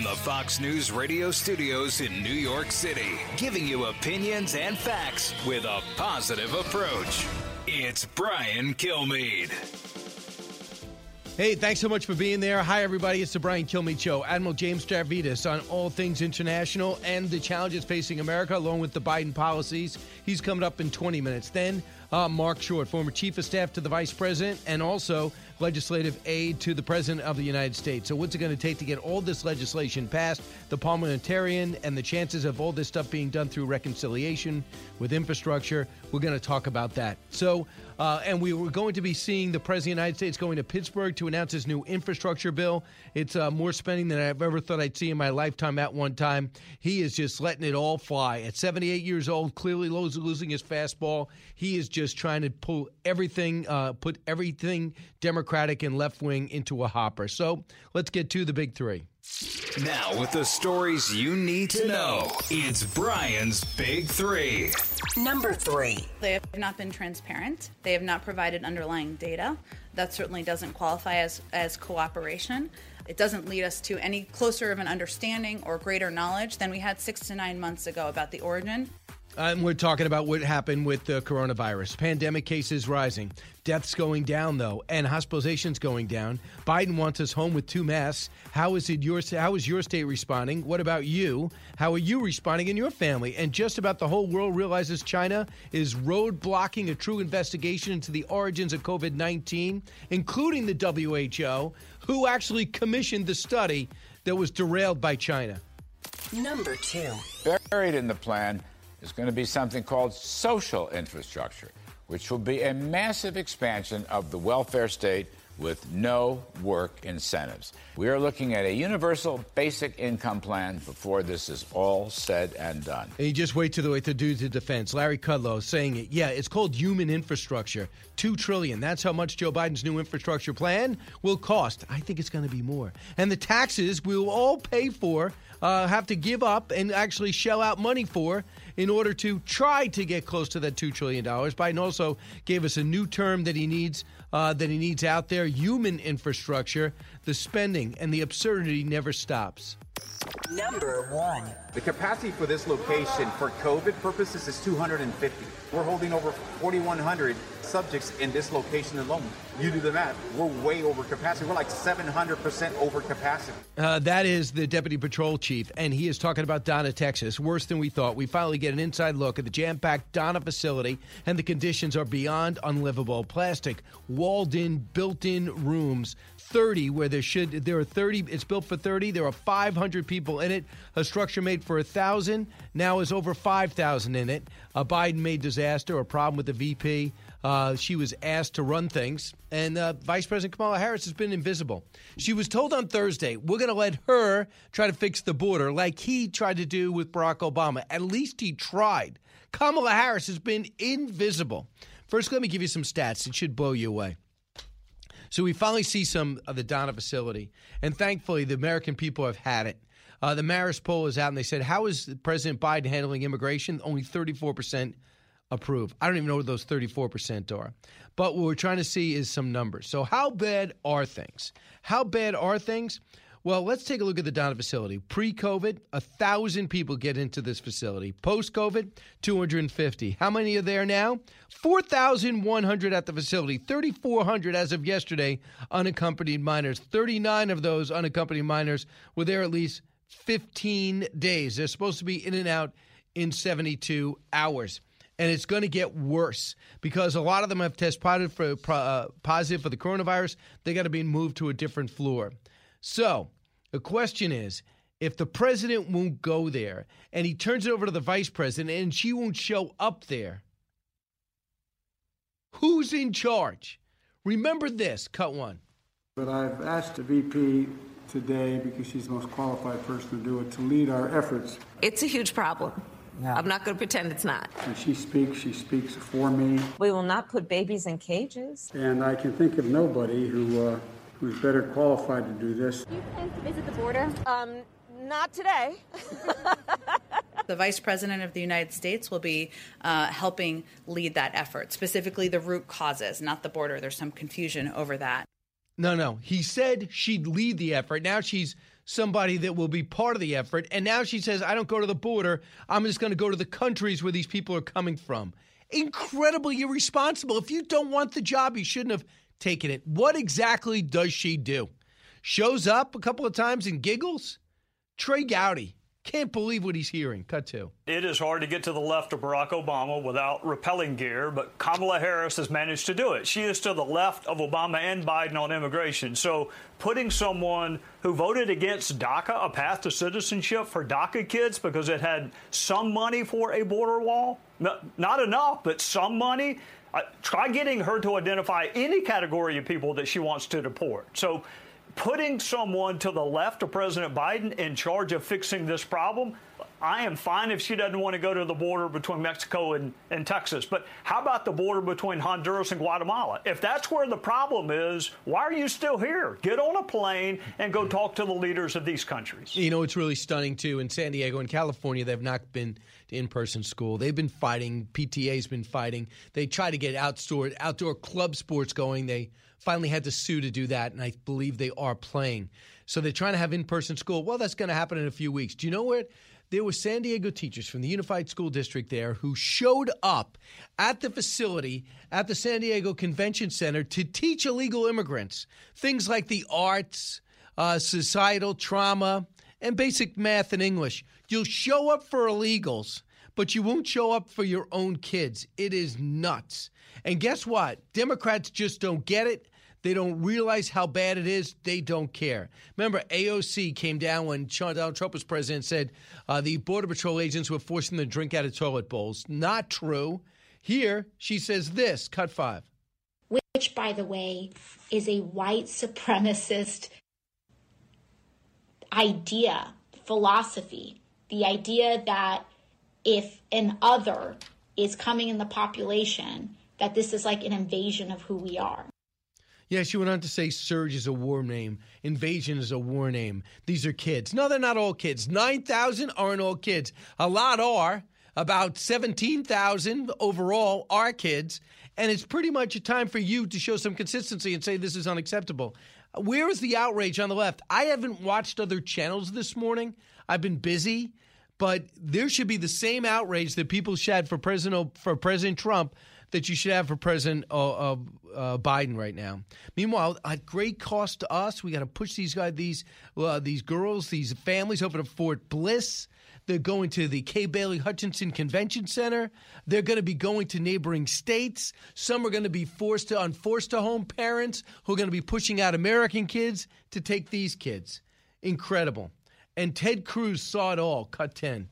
From the Fox News radio studios in New York City, giving you opinions and facts with a positive approach. It's Brian Kilmeade. Hey, thanks so much for being there. Hi, everybody. It's the Brian Kilmeade Show. Admiral James Stavridis on all things international and the challenges facing America, along with the Biden policies. He's coming up in 20 minutes. Then, uh, Mark Short, former chief of staff to the vice president and also legislative aide to the president of the United States. So, what's it going to take to get all this legislation passed? The parliamentarian and the chances of all this stuff being done through reconciliation with infrastructure. We're going to talk about that. So, uh, and we were going to be seeing the president of the United States going to Pittsburgh to announce his new infrastructure bill. It's uh, more spending than I've ever thought I'd see in my lifetime at one time. He is just letting it all fly. At 78 years old, clearly losing his fastball. He is just trying to pull everything, uh, put everything Democratic and left wing into a hopper. So let's get to the big three. Now, with the stories you need to know, it's Brian's Big Three. Number three. They have not been transparent. They have not provided underlying data. That certainly doesn't qualify as, as cooperation. It doesn't lead us to any closer of an understanding or greater knowledge than we had six to nine months ago about the origin Uh, and we're talking about what happened with the coronavirus. Pandemic cases rising, deaths going down though, and hospitalizations going down. Biden wants us home with two masks. How is it your how is your state responding? What about you? How are you responding in your family? And just about the whole world realizes China is roadblocking a true investigation into the origins of COVID-19, including the WHO, who actually commissioned the study that was derailed by China. Number 2. Buried in the plan is going to be something called social infrastructure, which will be a massive expansion of the welfare state with no work incentives. We are looking at a universal basic income plan before this is all said and done. And you just wait to the way to do the defense. Larry Kudlow saying it. Yeah, it's called human infrastructure. Two trillion. That's how much Joe Biden's new infrastructure plan will cost. I think it's going to be more. And the taxes we'll all pay for, uh, have to give up and actually shell out money for in order to try to get close to that $2 trillion. Biden also gave us a new term that he needs. Uh, that he needs out there human infrastructure. The spending and the absurdity never stops. Number one. The capacity for this location for COVID purposes is 250. We're holding over 4,100 subjects in this location alone. You do the math. We're way over capacity. We're like 700% over capacity. Uh, that is the deputy patrol chief, and he is talking about Donna, Texas. Worse than we thought. We finally get an inside look at the jam packed Donna facility, and the conditions are beyond unlivable. Plastic, walled in, built in rooms 30 where there should there are 30 it's built for 30 there are 500 people in it. A structure made for a thousand now is over 5000 in it. A biden made disaster a problem with the vp uh, she was asked to run things and uh, vice president kamala harris has been invisible. She was told on thursday we're going to let her try to fix the border like he tried to do with barack obama. At least he tried. Kamala harris has been invisible. First let me give you some stats. It should blow you away so we finally see some of the Donna facility, and thankfully the American people have had it. Uh, the Marist poll is out, and they said, "How is President Biden handling immigration?" Only 34 percent approve. I don't even know what those 34 percent are, but what we're trying to see is some numbers. So how bad are things? How bad are things? Well, let's take a look at the Donna facility. Pre COVID, 1,000 people get into this facility. Post COVID, 250. How many are there now? 4,100 at the facility. 3,400 as of yesterday, unaccompanied minors. 39 of those unaccompanied minors were there at least 15 days. They're supposed to be in and out in 72 hours and it's going to get worse because a lot of them have tested positive for, uh, positive for the coronavirus. They got to be moved to a different floor. So the question is if the president won't go there and he turns it over to the vice president and she won't show up there, who's in charge? Remember this, cut one. But I've asked the VP today because she's the most qualified person to do it, to lead our efforts. It's a huge problem. Yeah. I'm not going to pretend it's not. When she speaks, she speaks for me. We will not put babies in cages. And I can think of nobody who uh, who's better qualified to do this. Do you plan to visit the border? Um, not today. the Vice President of the United States will be uh, helping lead that effort, specifically the root causes, not the border. There's some confusion over that. No, no. He said she'd lead the effort. Now she's somebody that will be part of the effort. And now she says, I don't go to the border. I'm just going to go to the countries where these people are coming from. Incredibly irresponsible. If you don't want the job, you shouldn't have taken it. What exactly does she do? Shows up a couple of times and giggles? Trey Gowdy can't believe what he's hearing. Cut to. It is hard two get to the left of Barack Obama without repelling gear, but Kamala Harris has managed to do it. She is to the left of Obama and Biden on immigration. So putting someone who voted against DACA, a path to citizenship for DACA kids because it had some money for a border wall, not enough, but some money. Try getting her to identify any category of people that she wants to deport. So putting someone to the left of President Biden in charge of fixing this problem, I am fine if she doesn't want to go to the border between Mexico and, and Texas. But how about the border between Honduras and Guatemala? If that's where the problem is, why are you still here? Get on a plane and go talk to the leaders of these countries. You know, it's really stunning, too. In San Diego and California, they've not been to in person school. They've been fighting. PTA's been fighting. They try to get outdoor, outdoor club sports going. They finally had to sue to do that, and I believe they are playing. So they're trying to have in person school. Well, that's going to happen in a few weeks. Do you know what? There were San Diego teachers from the Unified School District there who showed up at the facility at the San Diego Convention Center to teach illegal immigrants things like the arts, uh, societal trauma, and basic math and English. You'll show up for illegals, but you won't show up for your own kids. It is nuts. And guess what? Democrats just don't get it. They don't realize how bad it is. They don't care. Remember, AOC came down when Donald Trump was president said uh, the Border Patrol agents were forcing them to drink out of toilet bowls. Not true. Here, she says this cut five. Which, by the way, is a white supremacist idea, philosophy. The idea that if an other is coming in the population, that this is like an invasion of who we are. Yeah, she went on to say surge is a war name, invasion is a war name. These are kids. No, they're not all kids. 9,000 aren't all kids. A lot are. About 17,000 overall are kids. And it's pretty much a time for you to show some consistency and say this is unacceptable. Where is the outrage on the left? I haven't watched other channels this morning. I've been busy, but there should be the same outrage that people had for President for President Trump that you should have for President uh, uh, Biden right now. Meanwhile, at great cost to us, we got to push these guys, these uh, these girls, these families over to Fort Bliss. They're going to the Kay Bailey Hutchison Convention Center. They're going to be going to neighboring states. Some are going to be forced to unforced to home parents who are going to be pushing out American kids to take these kids. Incredible. And Ted Cruz saw it all. Cut 10.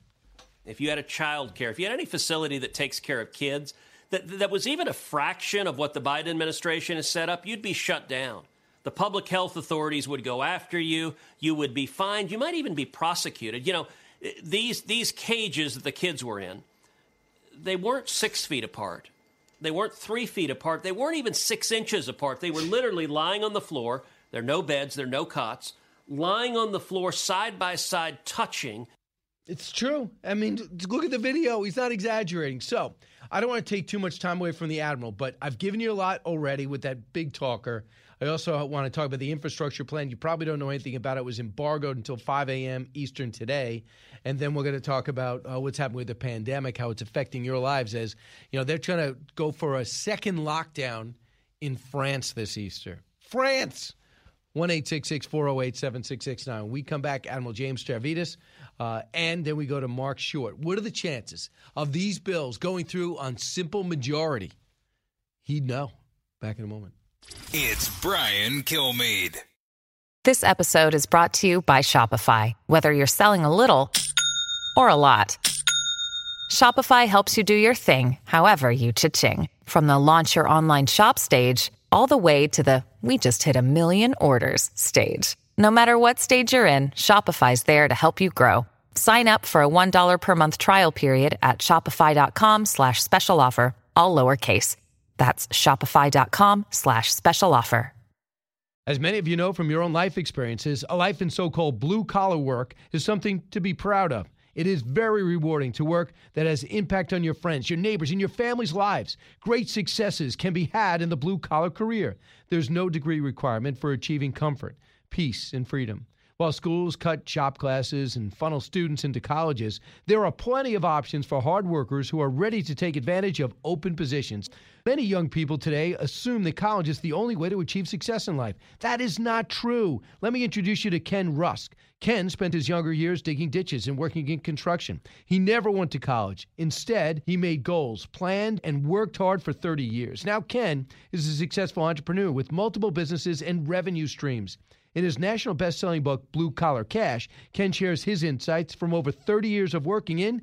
If you had a child care, if you had any facility that takes care of kids, that, that was even a fraction of what the Biden administration has set up, you'd be shut down. The public health authorities would go after you. You would be fined. You might even be prosecuted. You know, these, these cages that the kids were in, they weren't six feet apart. They weren't three feet apart. They weren't even six inches apart. They were literally lying on the floor. There are no beds, there are no cots, lying on the floor side by side, touching. It's true. I mean, look at the video. He's not exaggerating. So, I don't want to take too much time away from the Admiral, but I've given you a lot already with that big talker. I also want to talk about the infrastructure plan. You probably don't know anything about it. It was embargoed until 5 a.m. Eastern today. And then we're going to talk about uh, what's happening with the pandemic, how it's affecting your lives as, you know, they're trying to go for a second lockdown in France this Easter. France! 1 408 7669. We come back, Admiral James Stavridis. Uh, and then we go to Mark Short. What are the chances of these bills going through on simple majority? He'd know. Back in a moment. It's Brian Kilmeade. This episode is brought to you by Shopify. Whether you're selling a little or a lot, Shopify helps you do your thing, however you cha-ching. From the launch your online shop stage all the way to the we just hit a million orders stage. No matter what stage you're in, Shopify's there to help you grow. Sign up for a $1 per month trial period at shopify.com slash special offer, all lowercase. That's shopify.com slash special offer. As many of you know from your own life experiences, a life in so called blue collar work is something to be proud of. It is very rewarding to work that has impact on your friends, your neighbors, and your family's lives. Great successes can be had in the blue collar career. There's no degree requirement for achieving comfort peace, and freedom. While schools cut shop classes and funnel students into colleges, there are plenty of options for hard workers who are ready to take advantage of open positions. Many young people today assume that college is the only way to achieve success in life. That is not true. Let me introduce you to Ken Rusk. Ken spent his younger years digging ditches and working in construction. He never went to college. Instead, he made goals, planned, and worked hard for 30 years. Now, Ken is a successful entrepreneur with multiple businesses and revenue streams. In his national best selling book, Blue Collar Cash, Ken shares his insights from over 30 years of working in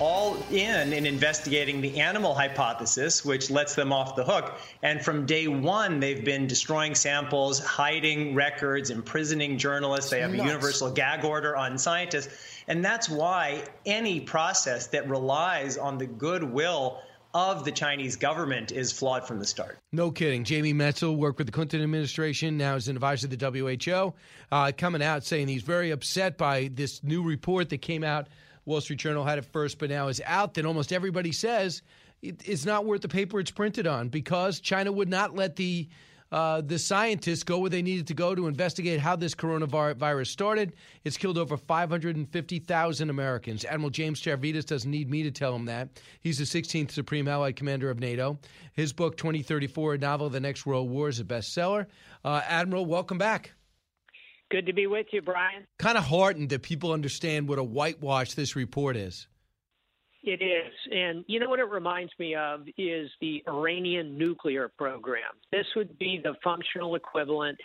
all in in investigating the animal hypothesis, which lets them off the hook. And from day one, they've been destroying samples, hiding records, imprisoning journalists. They have a universal gag order on scientists. And that's why any process that relies on the goodwill of the Chinese government is flawed from the start. No kidding. Jamie Metzl worked with the Clinton administration, now is an advisor to the WHO, uh, coming out saying he's very upset by this new report that came out. Wall Street Journal had it first, but now is out that almost everybody says it's not worth the paper it's printed on because China would not let the uh, the scientists go where they needed to go to investigate how this coronavirus started. It's killed over 550,000 Americans. Admiral James Stavridis doesn't need me to tell him that. He's the 16th Supreme Allied Commander of NATO. His book, 2034, a novel, The Next World War, is a bestseller. Uh, Admiral, welcome back. Good to be with you, Brian. Kind of heartened that people understand what a whitewash this report is. It is. And you know what it reminds me of is the Iranian nuclear program. This would be the functional equivalent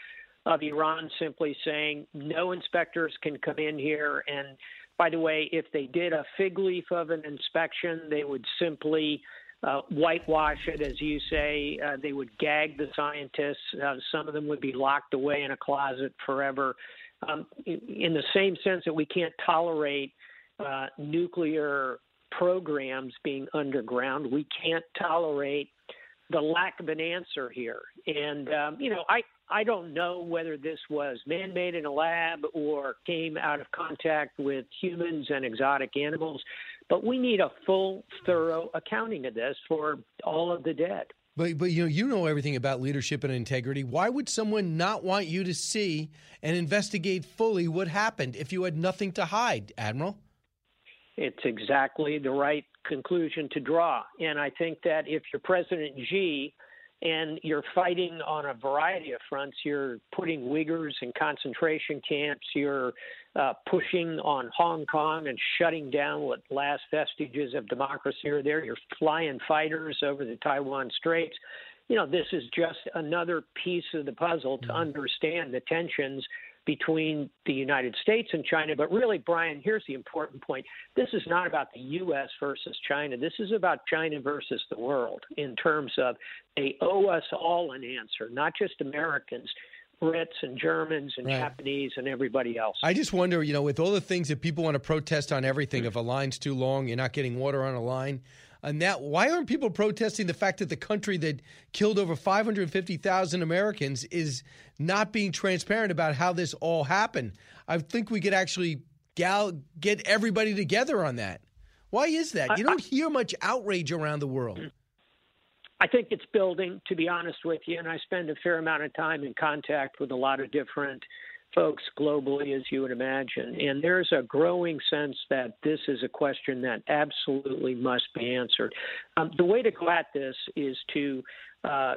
of Iran simply saying no inspectors can come in here. And by the way, if they did a fig leaf of an inspection, they would simply uh, whitewash it, as you say. Uh, they would gag the scientists. Uh, some of them would be locked away in a closet forever. Um, in the same sense that we can't tolerate uh, nuclear programs being underground. We can't tolerate the lack of an answer here. And um, you know, I I don't know whether this was man-made in a lab or came out of contact with humans and exotic animals, but we need a full, thorough accounting of this for all of the dead. But but you know you know everything about leadership and integrity. Why would someone not want you to see and investigate fully what happened if you had nothing to hide, Admiral? It's exactly the right conclusion to draw. And I think that if you're President Xi and you're fighting on a variety of fronts, you're putting Uyghurs in concentration camps, you're uh, pushing on Hong Kong and shutting down what last vestiges of democracy are there, you're flying fighters over the Taiwan Straits. You know, this is just another piece of the puzzle to mm-hmm. understand the tensions between the United States and China. But really, Brian, here's the important point. This is not about the U.S. versus China. This is about China versus the world in terms of they owe us all an answer, not just Americans. Brits and Germans and right. Japanese and everybody else. I just wonder, you know, with all the things that people want to protest on everything, if a line's too long, you're not getting water on a line. And that why aren't people protesting the fact that the country that killed over 550,000 Americans is not being transparent about how this all happened? I think we could actually gal- get everybody together on that. Why is that? You don't hear much outrage around the world. I think it's building, to be honest with you, and I spend a fair amount of time in contact with a lot of different folks globally, as you would imagine. And there's a growing sense that this is a question that absolutely must be answered. Um, the way to go at this is to uh,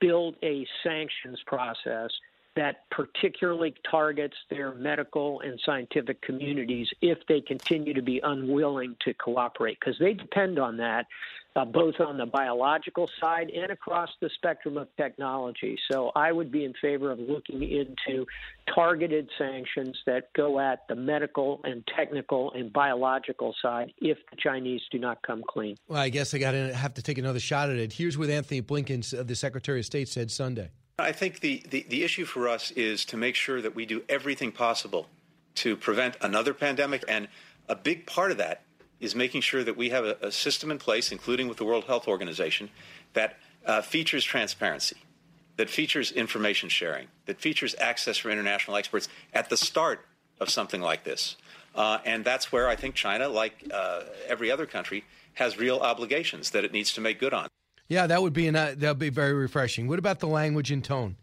build a sanctions process that particularly targets their medical and scientific communities if they continue to be unwilling to cooperate, because they depend on that. Uh, both on the biological side and across the spectrum of technology. So I would be in favor of looking into targeted sanctions that go at the medical and technical and biological side if the Chinese do not come clean. Well, I guess I got to have to take another shot at it. Here's what Anthony Blinken, the Secretary of State, said Sunday. I think the, the, the issue for us is to make sure that we do everything possible to prevent another pandemic. And a big part of that is making sure that we have a, a system in place, including with the World Health Organization, that uh, features transparency, that features information sharing, that features access for international experts at the start of something like this. Uh, and that's where I think China, like uh, every other country, has real obligations that it needs to make good on. Yeah, that would be an, uh, that would be very refreshing. What about the language and tone?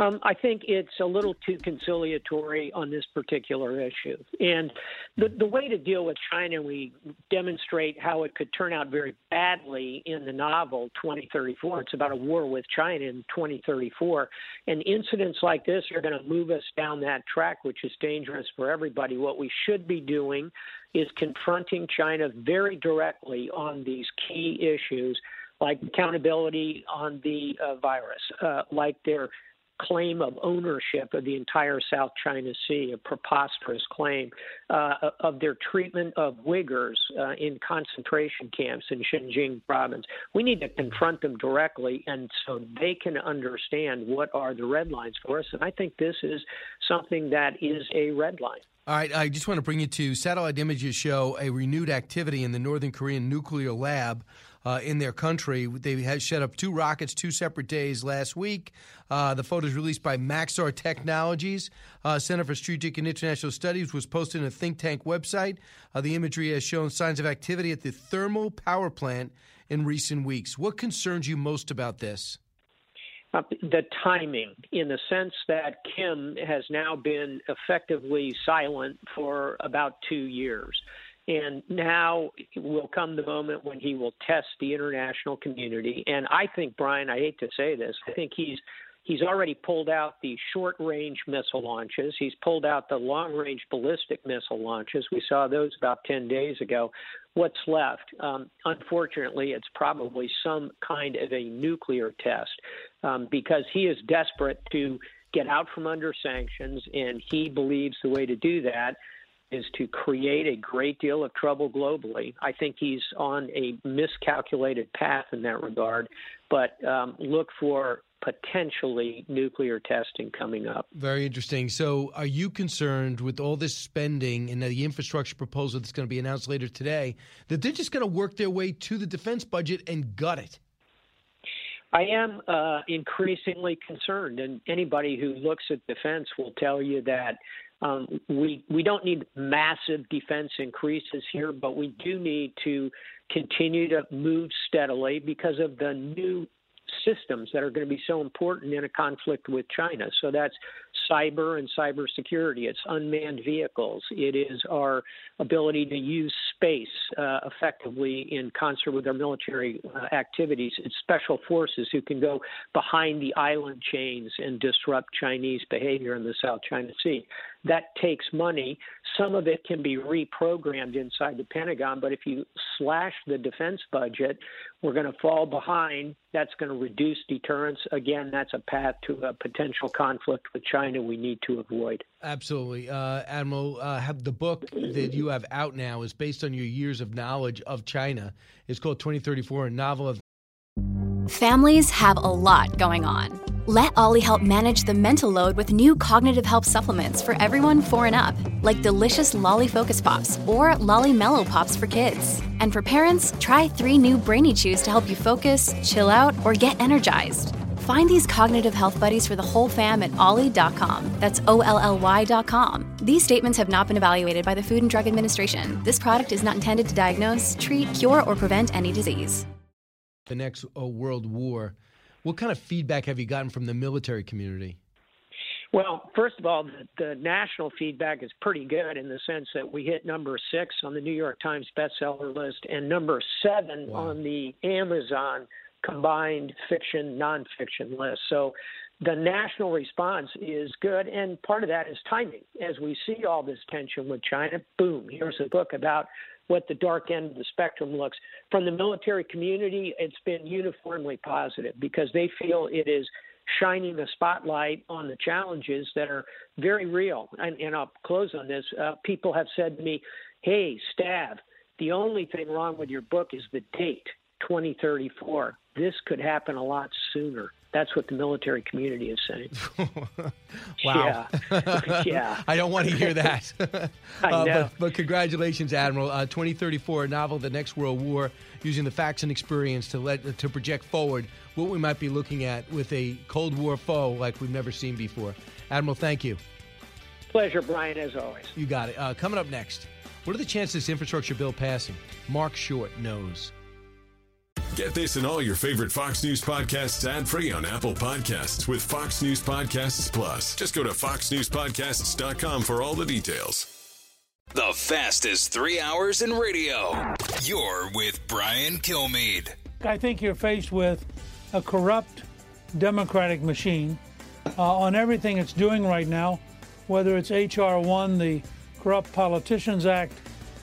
Um, I think it's a little too conciliatory on this particular issue. And the, the way to deal with China, we demonstrate how it could turn out very badly in the novel 2034. It's about a war with China in 2034. And incidents like this are going to move us down that track, which is dangerous for everybody. What we should be doing is confronting China very directly on these key issues like accountability on the uh, virus, uh, like their claim of ownership of the entire South China Sea, a preposterous claim, uh, of their treatment of Uyghurs uh, in concentration camps in Xinjiang province. We need to confront them directly and so they can understand what are the red lines for us. And I think this is something that is a red line. All right, I just want to bring you to satellite images show a renewed activity in the Northern Korean nuclear lab uh, in their country. They had set up two rockets two separate days last week. Uh, the photos released by Maxar Technologies, uh, Center for Strategic and International Studies, was posted in a think tank website. Uh, the imagery has shown signs of activity at the thermal power plant in recent weeks. What concerns you most about this? Uh, the timing, in the sense that Kim has now been effectively silent for about two years. And now will come the moment when he will test the international community. And I think, Brian, I hate to say this, I think he's he's already pulled out the short range missile launches. He's pulled out the long range ballistic missile launches. We saw those about 10 days ago. What's left? Um, unfortunately, it's probably some kind of a nuclear test um, because he is desperate to get out from under sanctions, and he believes the way to do that is to create a great deal of trouble globally. I think he's on a miscalculated path in that regard, but um, look for potentially nuclear testing coming up. Very interesting. So, are you concerned with all this spending and the infrastructure proposal that's going to be announced later today that they're just going to work their way to the defense budget and gut it? I am uh, increasingly concerned, and anybody who looks at defense will tell you that um, we we don't need massive defense increases here, but we do need to continue to move steadily because of the new systems that are going to be so important in a conflict with China. So that's cyber and cybersecurity. It's unmanned vehicles. It is our ability to use space uh, effectively in concert with our military uh, activities. It's special forces who can go behind the island chains and disrupt Chinese behavior in the South China Sea. That takes money. Some of it can be reprogrammed inside the Pentagon, but if you slash the defense budget, we're going to fall behind. That's going to reduce deterrence. Again, that's a path to a potential conflict with China we need to avoid. Absolutely. Uh, Admiral, uh, have the book that you have out now is based on your years of knowledge of China. It's called 2034, a novel of. Families have a lot going on. Let OLLY help manage the mental load with new cognitive help supplements for everyone four and up, like delicious OLLY Focus Pops or OLLY Mellow Pops for kids. And for parents, try three new Brainy Chews to help you focus, chill out, or get energized. Find these cognitive health buddies for the whole fam at olly.com. That's O L L Y.com. These statements have not been evaluated by the Food and Drug Administration. This product is not intended to diagnose, treat, cure, or prevent any disease. The next uh, world war what kind of feedback have you gotten from the military community? Well, first of all, the, the, national feedback is pretty good in the sense that we hit number six on the New York Times bestseller list and number seven wow. on the Amazon combined fiction nonfiction list. So the national response is good, and part of that is timing. As we see all this tension with China, boom, here's a book about what the dark end of the spectrum looks. From the military community, it's been uniformly positive because they feel it is shining the spotlight on the challenges that are very real. And, and I'll close on this. Uh, people have said to me, hey, Stav, the only thing wrong with your book is the date, 2034. This could happen a lot sooner. That's what the military community is saying. wow. Yeah. yeah. I don't want to hear that. Uh, but, but congratulations, Admiral. Uh, 2034, a novel, The Next World War, using the facts and experience to let to project forward what we might be looking at with a Cold War foe like we've never seen before. Admiral, thank you. Pleasure, Brian, as always. You got it. Uh, coming up next, what are the chances of this infrastructure bill passing? Mark Short knows. Get this and all your favorite Fox News podcasts ad free on Apple Podcasts with Fox News Podcasts Plus. Just go to foxnewspodcasts.com for all the details. The fastest three hours in radio. You're with Brian Kilmeade. I think you're faced with a corrupt Democratic machine uh, on everything it's doing right now, whether it's H.R. 1, the Corrupt Politicians Act,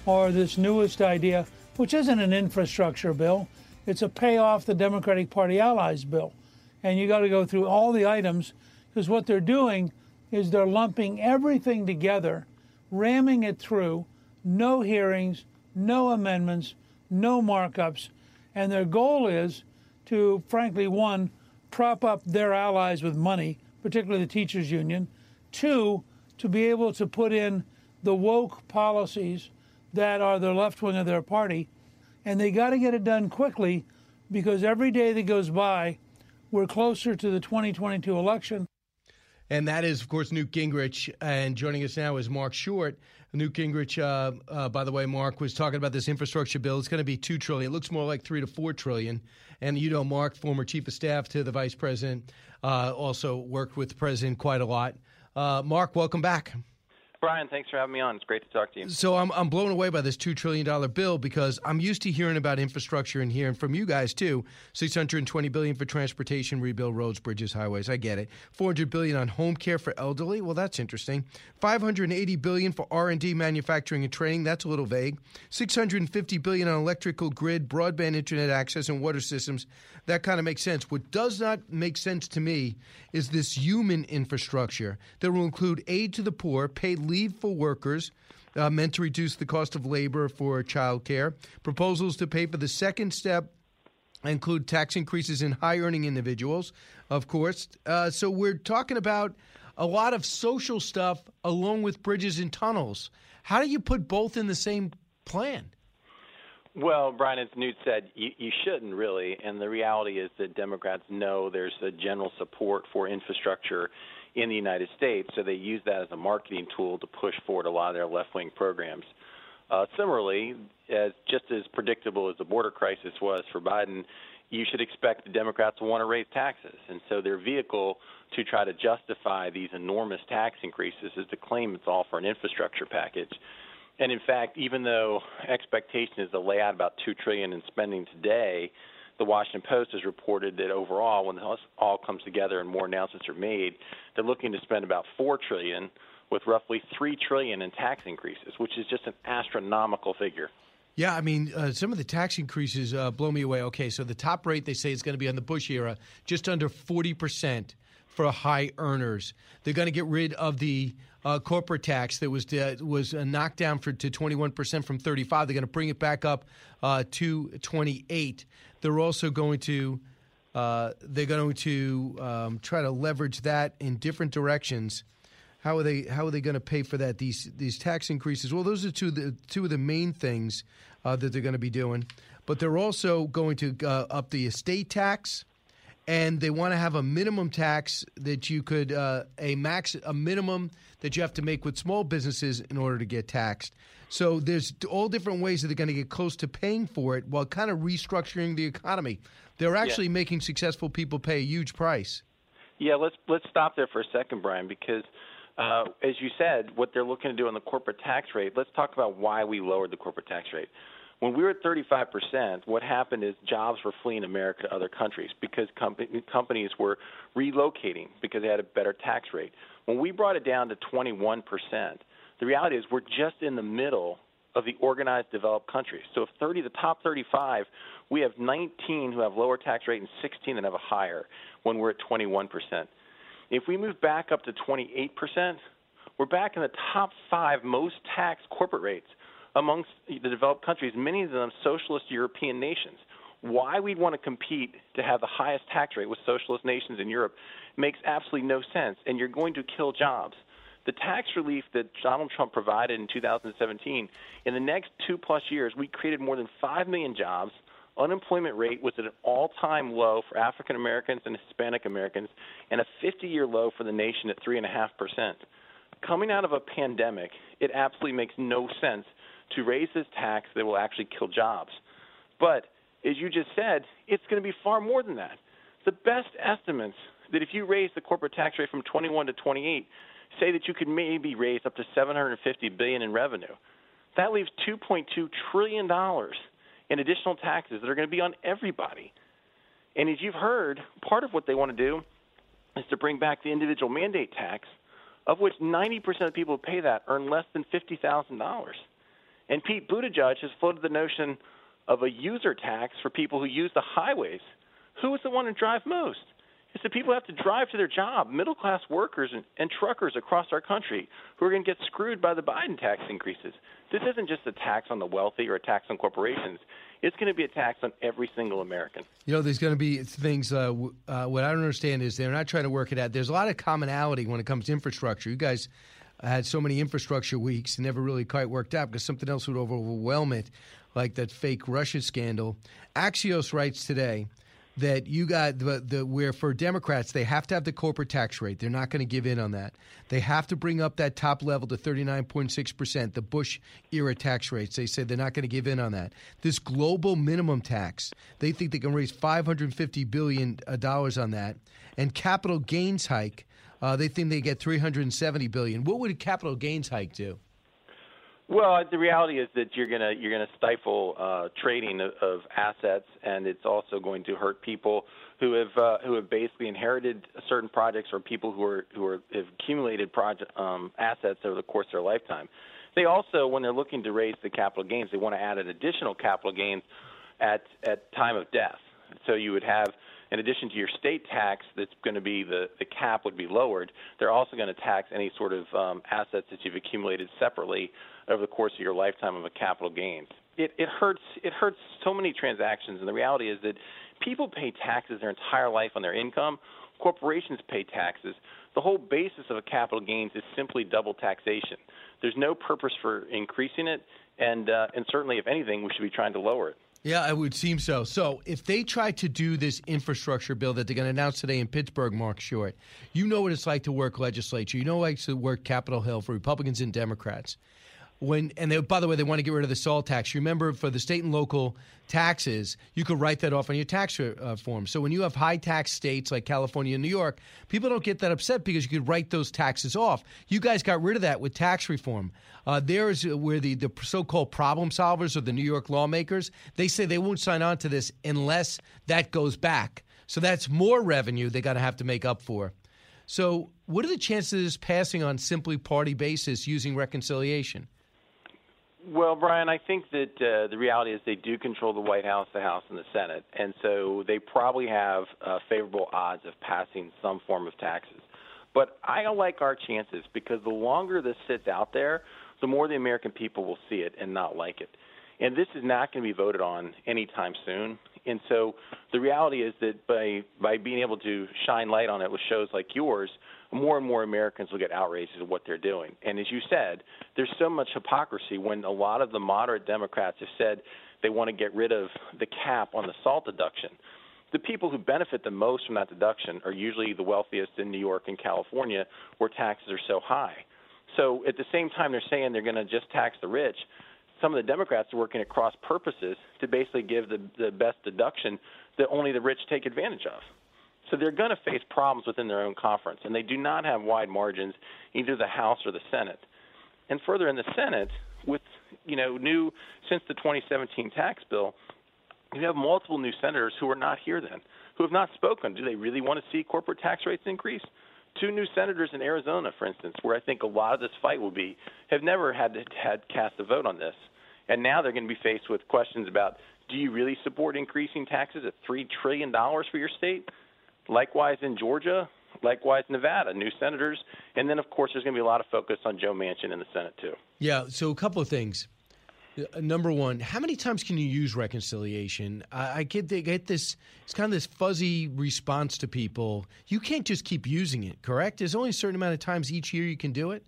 or this newest idea, which isn't an infrastructure bill, it's a pay off the Democratic Party allies bill. And you got to go through all the items because what they're doing is they're lumping everything together, ramming it through, no hearings, no amendments, no markups. And their goal is to, frankly, one, prop up their allies with money, particularly the teachers' union. Two, to be able to put in the woke policies that are the left wing of their party. And they got to get it done quickly because every day that goes by, we're closer to the 2022 election. And that is, of course, Newt Gingrich. And joining us now is Mark Short. Newt Gingrich, uh, uh, by the way, Mark was talking about this infrastructure bill. It's going to be two trillion. It looks more like three to four trillion. And you know, Mark, former chief of staff to the vice president, uh, also worked with the president quite a lot. Uh, Mark, welcome back. Brian, thanks for having me on. It's great to talk to you. So I'm I'm blown away by this two trillion dollar bill because I'm used to hearing about infrastructure and hearing from you guys too. 620 billion for transportation, rebuild roads, bridges, highways. I get it. 400 billion on home care for elderly. Well, that's interesting. 580 billion for R and D, manufacturing and training. That's a little vague. 650 billion on electrical grid, broadband internet access, and water systems. That kind of makes sense. What does not make sense to me is this human infrastructure that will include aid to the poor, paid leave for workers, uh, meant to reduce the cost of labor for childcare. Proposals to pay for the second step include tax increases in high earning individuals, of course. Uh, so we're talking about a lot of social stuff along with bridges and tunnels. How do you put both in the same plan? Well, Brian, as Newt said, you, you shouldn't really. And the reality is that Democrats know there's a general support for infrastructure in the United States, so they use that as a marketing tool to push forward a lot of their left wing programs. Uh, similarly, as just as predictable as the border crisis was for Biden, you should expect the Democrats to want to raise taxes. And so their vehicle to try to justify these enormous tax increases is to claim it's all for an infrastructure package. And in fact, even though expectation is to lay out about two trillion in spending today, the Washington Post has reported that overall, when this all comes together and more announcements are made, they're looking to spend about four trillion, with roughly three trillion in tax increases, which is just an astronomical figure. Yeah, I mean, uh, some of the tax increases uh, blow me away. Okay, so the top rate they say is going to be on the Bush era, just under 40% for high earners. They're going to get rid of the uh, corporate tax that was uh, was uh, knocked down for, to 21% from 35. They're going to bring it back up uh, to 28. They're also going to uh, they're going to um, try to leverage that in different directions. How are they? How are they going to pay for that? These these tax increases. Well, those are two of the two of the main things uh, that they're going to be doing. But they're also going to up the estate tax, and they want to have a minimum tax that you could uh, a max a minimum that you have to make with small businesses in order to get taxed. So there's all different ways that they're going to get close to paying for it while kind of restructuring the economy. They're actually Yeah. making successful people pay a huge price. Yeah, let's let's stop there for a second, Brian, because uh, as you said, what they're looking to do on the corporate tax rate. Let's talk about why we lowered the corporate tax rate. When we were at 35%, what happened is jobs were fleeing America to other countries because com- companies were relocating because they had a better tax rate. When we brought it down to 21%, the reality is we're just in the middle of the organized developed countries. So if 30 the top 35, we have 19 who have lower tax rate and 16 that have a higher when we're at 21%. If we move back up to 28%, we're back in the top 5 most taxed corporate rates amongst the developed countries, many of them socialist European nations. Why we'd want to compete to have the highest tax rate with socialist nations in Europe makes absolutely no sense, and you're going to kill jobs. The tax relief that Donald Trump provided in 2017, in the next two plus years, we created more than 5 million jobs. Unemployment rate was at an all time low for African Americans and Hispanic Americans, and a 50 year low for the nation at 3.5%. Coming out of a pandemic, it absolutely makes no sense to raise this tax that will actually kill jobs. But as you just said, it's going to be far more than that. The best estimates that if you raise the corporate tax rate from 21 to 28 say that you could maybe raise up to 750 billion in revenue. That leaves 2.2 trillion dollars in additional taxes that are going to be on everybody. And as you've heard, part of what they want to do is to bring back the individual mandate tax, of which 90% of people who pay that earn less than $50,000. And Pete Buttigieg has floated the notion of a user tax for people who use the highways. Who is the one who drive most? It's the people who have to drive to their job, middle class workers and, and truckers across our country who are going to get screwed by the Biden tax increases. This isn't just a tax on the wealthy or a tax on corporations. It's going to be a tax on every single American. You know, there's going to be things. Uh, uh, what I don't understand is they're not trying to work it out. There's a lot of commonality when it comes to infrastructure. You guys had so many infrastructure weeks, never really quite worked out because something else would overwhelm it, like that fake Russia scandal. Axios writes today that you got the, the where for Democrats they have to have the corporate tax rate. They're not going to give in on that. They have to bring up that top level to 39.6 percent, the Bush era tax rates. They say they're not going to give in on that. This global minimum tax, they think they can raise 550 billion uh, dollars on that, and capital gains hike uh, they think they get 370 billion. What would a capital gains hike do? Well, the reality is that you're gonna you're gonna stifle uh, trading of, of assets, and it's also going to hurt people who have uh, who have basically inherited certain projects or people who are who are have accumulated project um, assets over the course of their lifetime. They also, when they're looking to raise the capital gains, they want to add an additional capital gains at at time of death. So you would have in addition to your state tax that's going to be the, the cap would be lowered, they're also going to tax any sort of um, assets that you've accumulated separately over the course of your lifetime of a capital gains. It, it hurts it hurts so many transactions and the reality is that people pay taxes their entire life on their income. Corporations pay taxes. The whole basis of a capital gains is simply double taxation. There's no purpose for increasing it, and uh, and certainly, if anything, we should be trying to lower it. Yeah, it would seem so. So, if they try to do this infrastructure bill that they're going to announce today in Pittsburgh, Mark Short, you know what it's like to work legislature. You know what it's like to work Capitol Hill for Republicans and Democrats when and they, by the way they want to get rid of the salt tax. Remember for the state and local taxes you could write that off on your tax uh, form. So when you have high tax states like california and new york people don't get that upset because you could write those taxes off. You guys got rid of that with tax reform. Uh, there's where the, the so-called problem solvers or the new york lawmakers they say they won't sign on to this unless that goes back. So that's more revenue they got to have to make up for. So what are the chances of this passing on simply party basis using reconciliation well, Brian, I think that uh, the reality is they do control the White House, the House, and the Senate, and so they probably have uh, favorable odds of passing some form of taxes. But I like our chances because the longer this sits out there, the more the American people will see it and not like it. And this is not going to be voted on anytime soon. And so the reality is that by by being able to shine light on it with shows like yours, more and more Americans will get outraged at what they're doing. And as you said, there's so much hypocrisy when a lot of the moderate Democrats have said they want to get rid of the cap on the SALT deduction. The people who benefit the most from that deduction are usually the wealthiest in New York and California, where taxes are so high. So at the same time, they're saying they're going to just tax the rich. Some of the Democrats are working at cross purposes to basically give the, the best deduction that only the rich take advantage of. So they're going to face problems within their own conference, and they do not have wide margins, either the House or the Senate. And further, in the Senate, with you know, new since the 2017 tax bill, you have multiple new senators who are not here then, who have not spoken. Do they really want to see corporate tax rates increase? Two new senators in Arizona, for instance, where I think a lot of this fight will be, have never had to, had cast a vote on this, and now they're going to be faced with questions about: Do you really support increasing taxes at three trillion dollars for your state? Likewise in Georgia, likewise Nevada, new senators, and then of course there's going to be a lot of focus on Joe Manchin in the Senate too. Yeah. So a couple of things. Uh, Number one, how many times can you use reconciliation? I, I get they get this. It's kind of this fuzzy response to people. You can't just keep using it, correct? There's only a certain amount of times each year you can do it.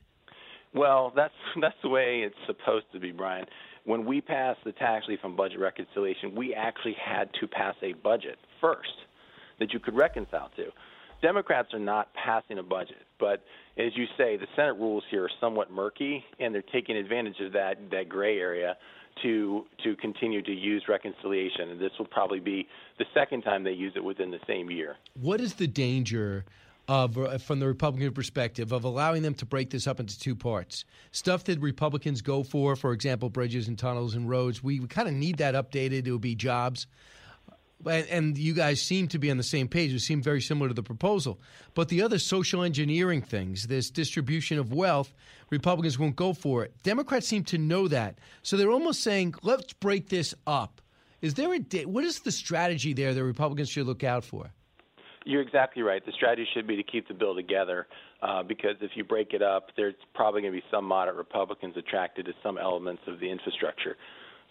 Well, that's that's the way it's supposed to be, Brian. When we passed the tax relief on budget reconciliation, we actually had to pass a budget first that you could reconcile to. Democrats are not passing a budget, but as you say, the Senate rules here are somewhat murky, and they're taking advantage of that that gray area to to continue to use reconciliation. And this will probably be the second time they use it within the same year. What is the danger of, uh, from the Republican perspective, of allowing them to break this up into two parts? Stuff that Republicans go for, for example, bridges and tunnels and roads, we, we kind of need that updated. It would be jobs. And, you guys seem to be on the same page. You seem very similar to the proposal. But the other social engineering things, this distribution of wealth, Republicans won't go for it. Democrats seem to know that. So they're almost saying, let's break this up. Is there a what is the strategy there that Republicans should look out for? You're exactly right. The strategy should be to keep the bill together uh, because if you break it up, there's probably going to be some moderate Republicans attracted to some elements of the infrastructure.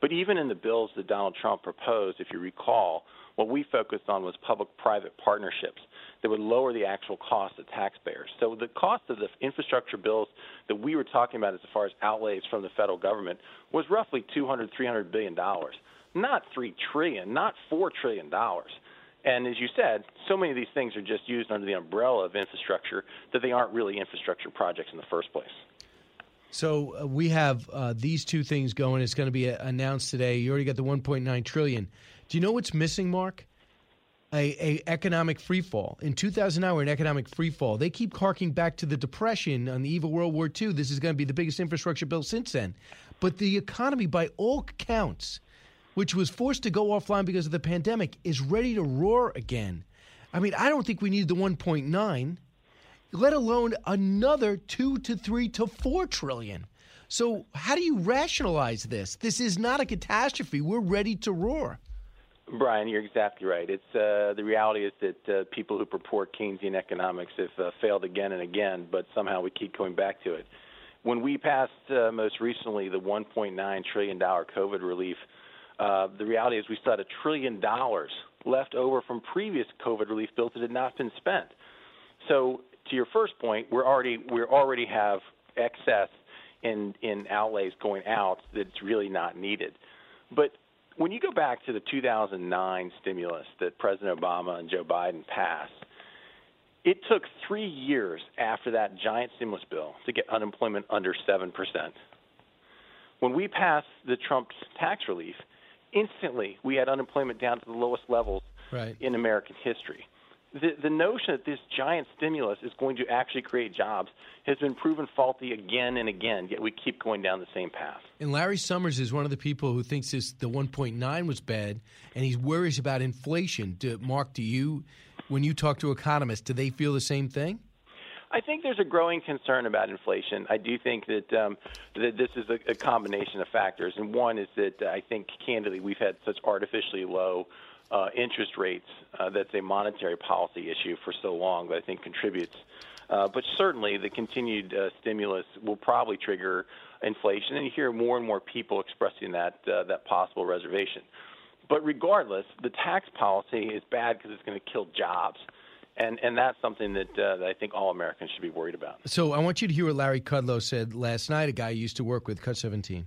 But even in the bills that Donald Trump proposed, if you recall, what we focused on was public private partnerships that would lower the actual cost of taxpayers. So the cost of the infrastructure bills that we were talking about as far as outlays from the federal government was roughly 200 300 billion dollars, not 3 trillion, not 4 trillion dollars. And as you said, so many of these things are just used under the umbrella of infrastructure that they aren't really infrastructure projects in the first place. So uh, we have uh, these two things going. It's going to be uh, announced today. You already got the 1.9 trillion. Do you know what's missing, Mark? A, a economic freefall. In 2009, we're in economic freefall. They keep harking back to the Depression on the eve of World War II. This is going to be the biggest infrastructure bill since then. But the economy, by all counts, which was forced to go offline because of the pandemic, is ready to roar again. I mean, I don't think we need the 1.9 let alone another two to three to four trillion. So, how do you rationalize this? This is not a catastrophe. We're ready to roar. Brian, you're exactly right. It's uh, the reality is that uh, people who purport Keynesian economics have uh, failed again and again, but somehow we keep going back to it. When we passed uh, most recently the 1.9 trillion dollar COVID relief, uh, the reality is we still had a trillion dollars left over from previous COVID relief bills that had not been spent. So to your first point, we're already we already have excess in in outlays going out that's really not needed. But when you go back to the 2009 stimulus that President Obama and Joe Biden passed, it took three years after that giant stimulus bill to get unemployment under seven percent. When we passed the Trump tax relief, instantly we had unemployment down to the lowest levels right. in American history the, the notion that this giant stimulus is going to actually create jobs has been proven faulty again and again, yet we keep going down the same path. And Larry Summers is one of the people who thinks this the 1.9 was bad, and he worries about inflation. Do, Mark, do you, when you talk to economists, do they feel the same thing? I think there's a growing concern about inflation. I do think that um, that this is a, a combination of factors, and one is that uh, I think candidly we've had such artificially low uh, interest rates uh, that's a monetary policy issue for so long that I think contributes. Uh, but certainly, the continued uh, stimulus will probably trigger inflation, and you hear more and more people expressing that uh, that possible reservation. But regardless, the tax policy is bad because it's going to kill jobs. And, and that's something that, uh, that I think all Americans should be worried about. So I want you to hear what Larry Kudlow said last night, a guy you used to work with, Cut 17.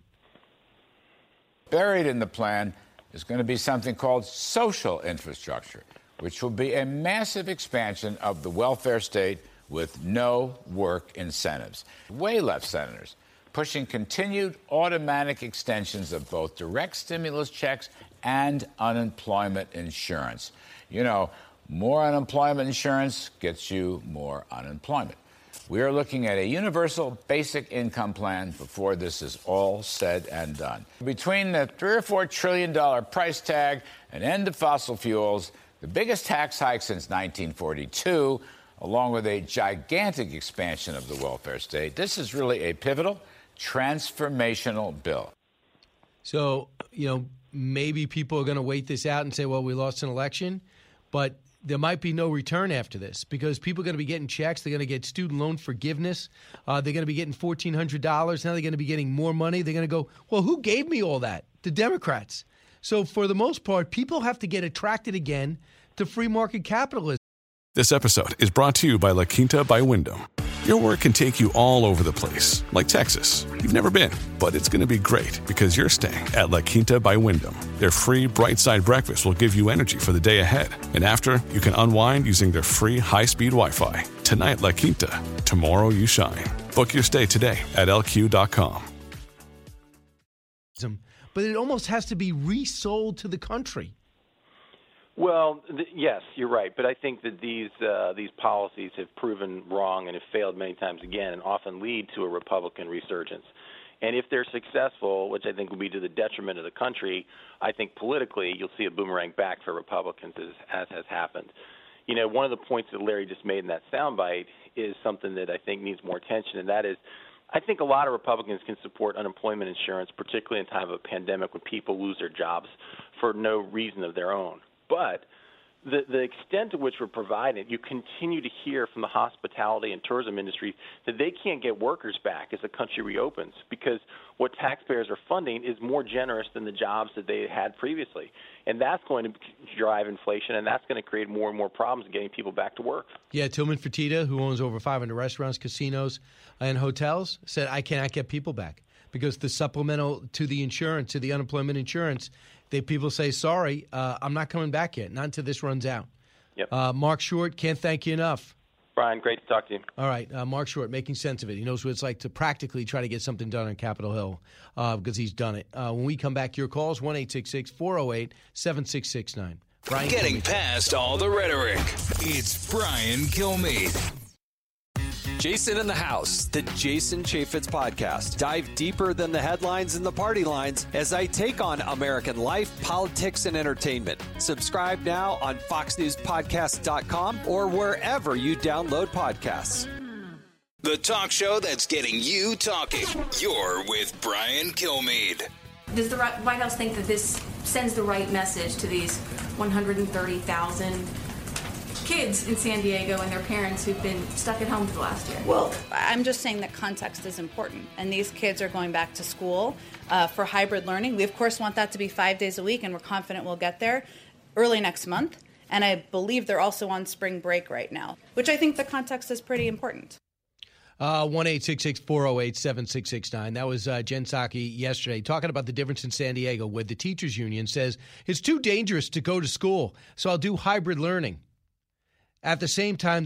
Buried in the plan is going to be something called social infrastructure, which will be a massive expansion of the welfare state with no work incentives. Way left senators pushing continued automatic extensions of both direct stimulus checks and unemployment insurance. You know, more unemployment insurance gets you more unemployment. We are looking at a universal basic income plan before this is all said and done. Between the three or four trillion dollar price tag an end to fossil fuels, the biggest tax hike since 1942, along with a gigantic expansion of the welfare state, this is really a pivotal, transformational bill. So, you know, maybe people are going to wait this out and say, well, we lost an election, but there might be no return after this because people are going to be getting checks. They're going to get student loan forgiveness. Uh, they're going to be getting $1,400. Now they're going to be getting more money. They're going to go, well, who gave me all that? The Democrats. So, for the most part, people have to get attracted again to free market capitalism. This episode is brought to you by La Quinta by Wyndham. Your work can take you all over the place, like Texas. You've never been, but it's going to be great because you're staying at La Quinta by Wyndham. Their free bright side breakfast will give you energy for the day ahead. And after, you can unwind using their free high speed Wi Fi. Tonight, La Quinta. Tomorrow, you shine. Book your stay today at lq.com. But it almost has to be resold to the country. Well, th- yes, you're right, but I think that these uh, these policies have proven wrong and have failed many times again, and often lead to a Republican resurgence. And if they're successful, which I think will be to the detriment of the country, I think politically you'll see a boomerang back for Republicans, as, as has happened. You know, one of the points that Larry just made in that soundbite is something that I think needs more attention, and that is I think a lot of Republicans can support unemployment insurance, particularly in time of a pandemic when people lose their jobs for no reason of their own. But the, the extent to which we're providing, you continue to hear from the hospitality and tourism industry that they can't get workers back as the country reopens because what taxpayers are funding is more generous than the jobs that they had previously. And that's going to drive inflation, and that's going to create more and more problems in getting people back to work. Yeah, Tillman Fertitta, who owns over 500 restaurants, casinos, and hotels, said, I cannot get people back because the supplemental to the insurance, to the unemployment insurance, they people say, sorry, uh, I'm not coming back yet, not until this runs out. Yep. Uh, Mark Short, can't thank you enough. Brian, great to talk to you. All right, uh, Mark Short, making sense of it. He knows what it's like to practically try to get something done on Capitol Hill uh, because he's done it. Uh, when we come back, your calls one eight six six four zero eight seven six six nine. Brian, Getting past all the rhetoric, it's Brian Kilmeade. Jason in the House, the Jason Chaffetz podcast. Dive deeper than the headlines and the party lines as I take on American life, politics, and entertainment. Subscribe now on FoxNewsPodcast.com or wherever you download podcasts. The talk show that's getting you talking. You're with Brian Kilmeade. Does the White House think that this sends the right message to these 130,000 kids in San Diego and their parents who've been stuck at home for the last year? Well, I'm just saying that context is important, and these kids are going back to school uh, for hybrid learning. We, of course, want that to be five days a week, and we're confident we'll get there early next month. And I believe they're also on spring break right now, which I think the context is pretty important. Uh, one eight six six four zero eight seven six six nine. That was uh, Jen Psaki yesterday talking about the difference in San Diego, where the teachers union says it's too dangerous to go to school, so I'll do hybrid learning. At the same time,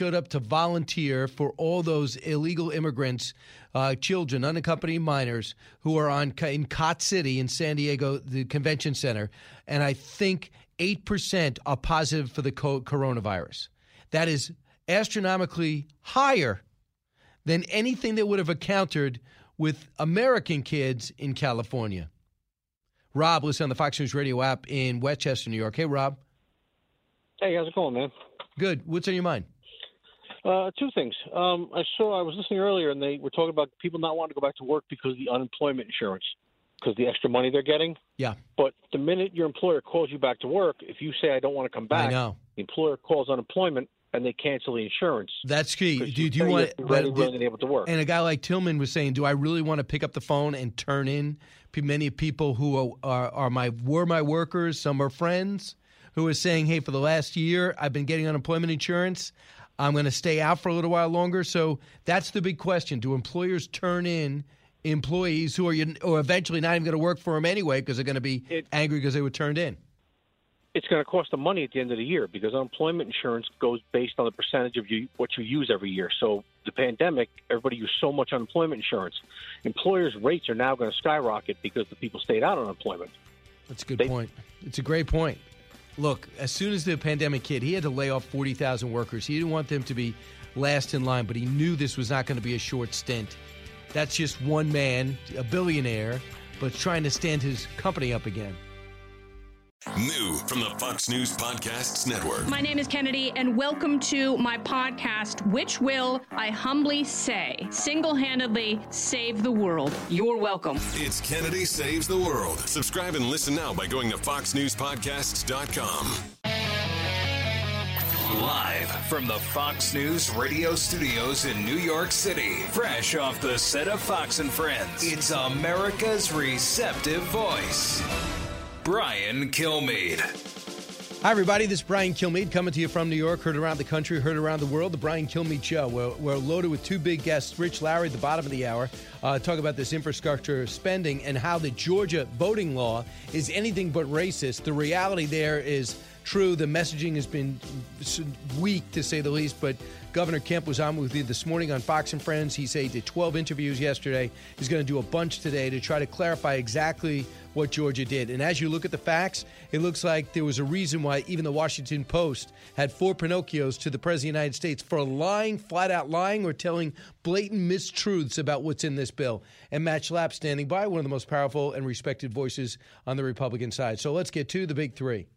showed up to volunteer for all those illegal immigrants, uh, children, unaccompanied minors, who are on in Cot City in San Diego, the convention center, and I think eight percent are positive for the coronavirus. That is astronomically higher than anything that would have encountered with American kids in California. Rob, listen on the Fox News Radio app in Westchester, New York. Hey, Rob. Hey, how's it going, man? Good. What's on your mind? Uh, two things. Um, I saw I was listening earlier, and they were talking about people not wanting to go back to work because of the unemployment insurance, because the extra money they're getting. Yeah. But the minute your employer calls you back to work, if you say I don't want to come back, I know. the employer calls unemployment and they cancel the insurance. That's key. Do, you do you want ready, but- willing, and able to work? And a guy like Tillman was saying, "Do I really want to pick up the phone and turn in many people who are, are, are my were my workers? Some are friends who are saying, "Hey, for the last year, I've been getting unemployment insurance. I'm going to stay out for a little while longer. So that's the big question. Do employers turn in employees who are, or eventually not even going to work for them anyway because they're going to be It- angry because they were turned in? It's going to cost them money at the end of the year because unemployment insurance goes based on the percentage of you, what you use every year. So the pandemic, everybody used so much unemployment insurance. Employers' rates are now going to skyrocket because the people stayed out on unemployment. That's a good point. It's a great point. Look, as soon as the pandemic hit, he had to lay off 40,000 workers. He didn't want them to be last in line, but he knew this was not going to be a short stint. That's just one man, a billionaire, but trying to stand his company up again. New from the Fox News Podcasts Network. My name is Kennedy, and welcome to my podcast, which will, I humbly say, single handedly save the world. You're welcome. It's Kennedy Saves the World. Subscribe and listen now by going to foxnewspodcasts.com. Live from the Fox News radio studios in New York City, fresh off the set of Fox and Friends, it's America's receptive voice, Brian Kilmeade. Hi, everybody. This is Brian Kilmeade coming to you from New York, heard around the country, heard around the world. The Brian Kilmeade Show. We're, we're loaded with two big guests. Rich Lowry at the bottom of the hour, uh, talk about this infrastructure spending and how the Georgia voting law is anything but racist. The reality there is true. The messaging has been weak, to say the least, but Governor Kemp was on with me this morning on Fox and Friends. He said he did 12 interviews yesterday. He's going to do a bunch today to try to clarify exactly what Georgia did. And as you look at the facts, it looks like there was a reason why even the Washington Post had four Pinocchios to the President of the United States for lying, flat out lying, or telling blatant mistruths about what's in this bill. And Matt Schlapp standing by, one of the most powerful and respected voices on the Republican side. So let's get to the big three.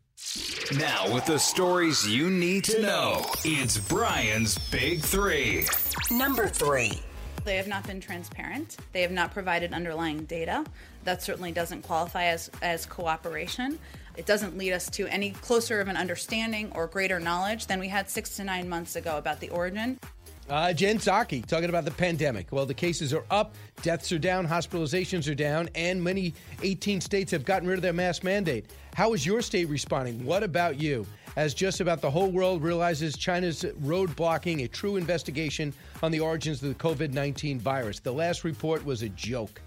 Now, with the stories you need to know, it's Brian's Big Three. Number three. They have not been transparent. They have not provided underlying data. That certainly doesn't qualify as, as cooperation. It doesn't lead us to any closer of an understanding or greater knowledge than we had six to nine months ago about the origin. Uh, Jen Psaki talking about the pandemic. Well, the cases are up, deaths are down, hospitalizations are down, and many 18 states have gotten rid of their mask mandate. How is your state responding? What about you? As just about the whole world realizes China's road blocking a true investigation on the origins of the COVID 19 virus. The last report was a joke.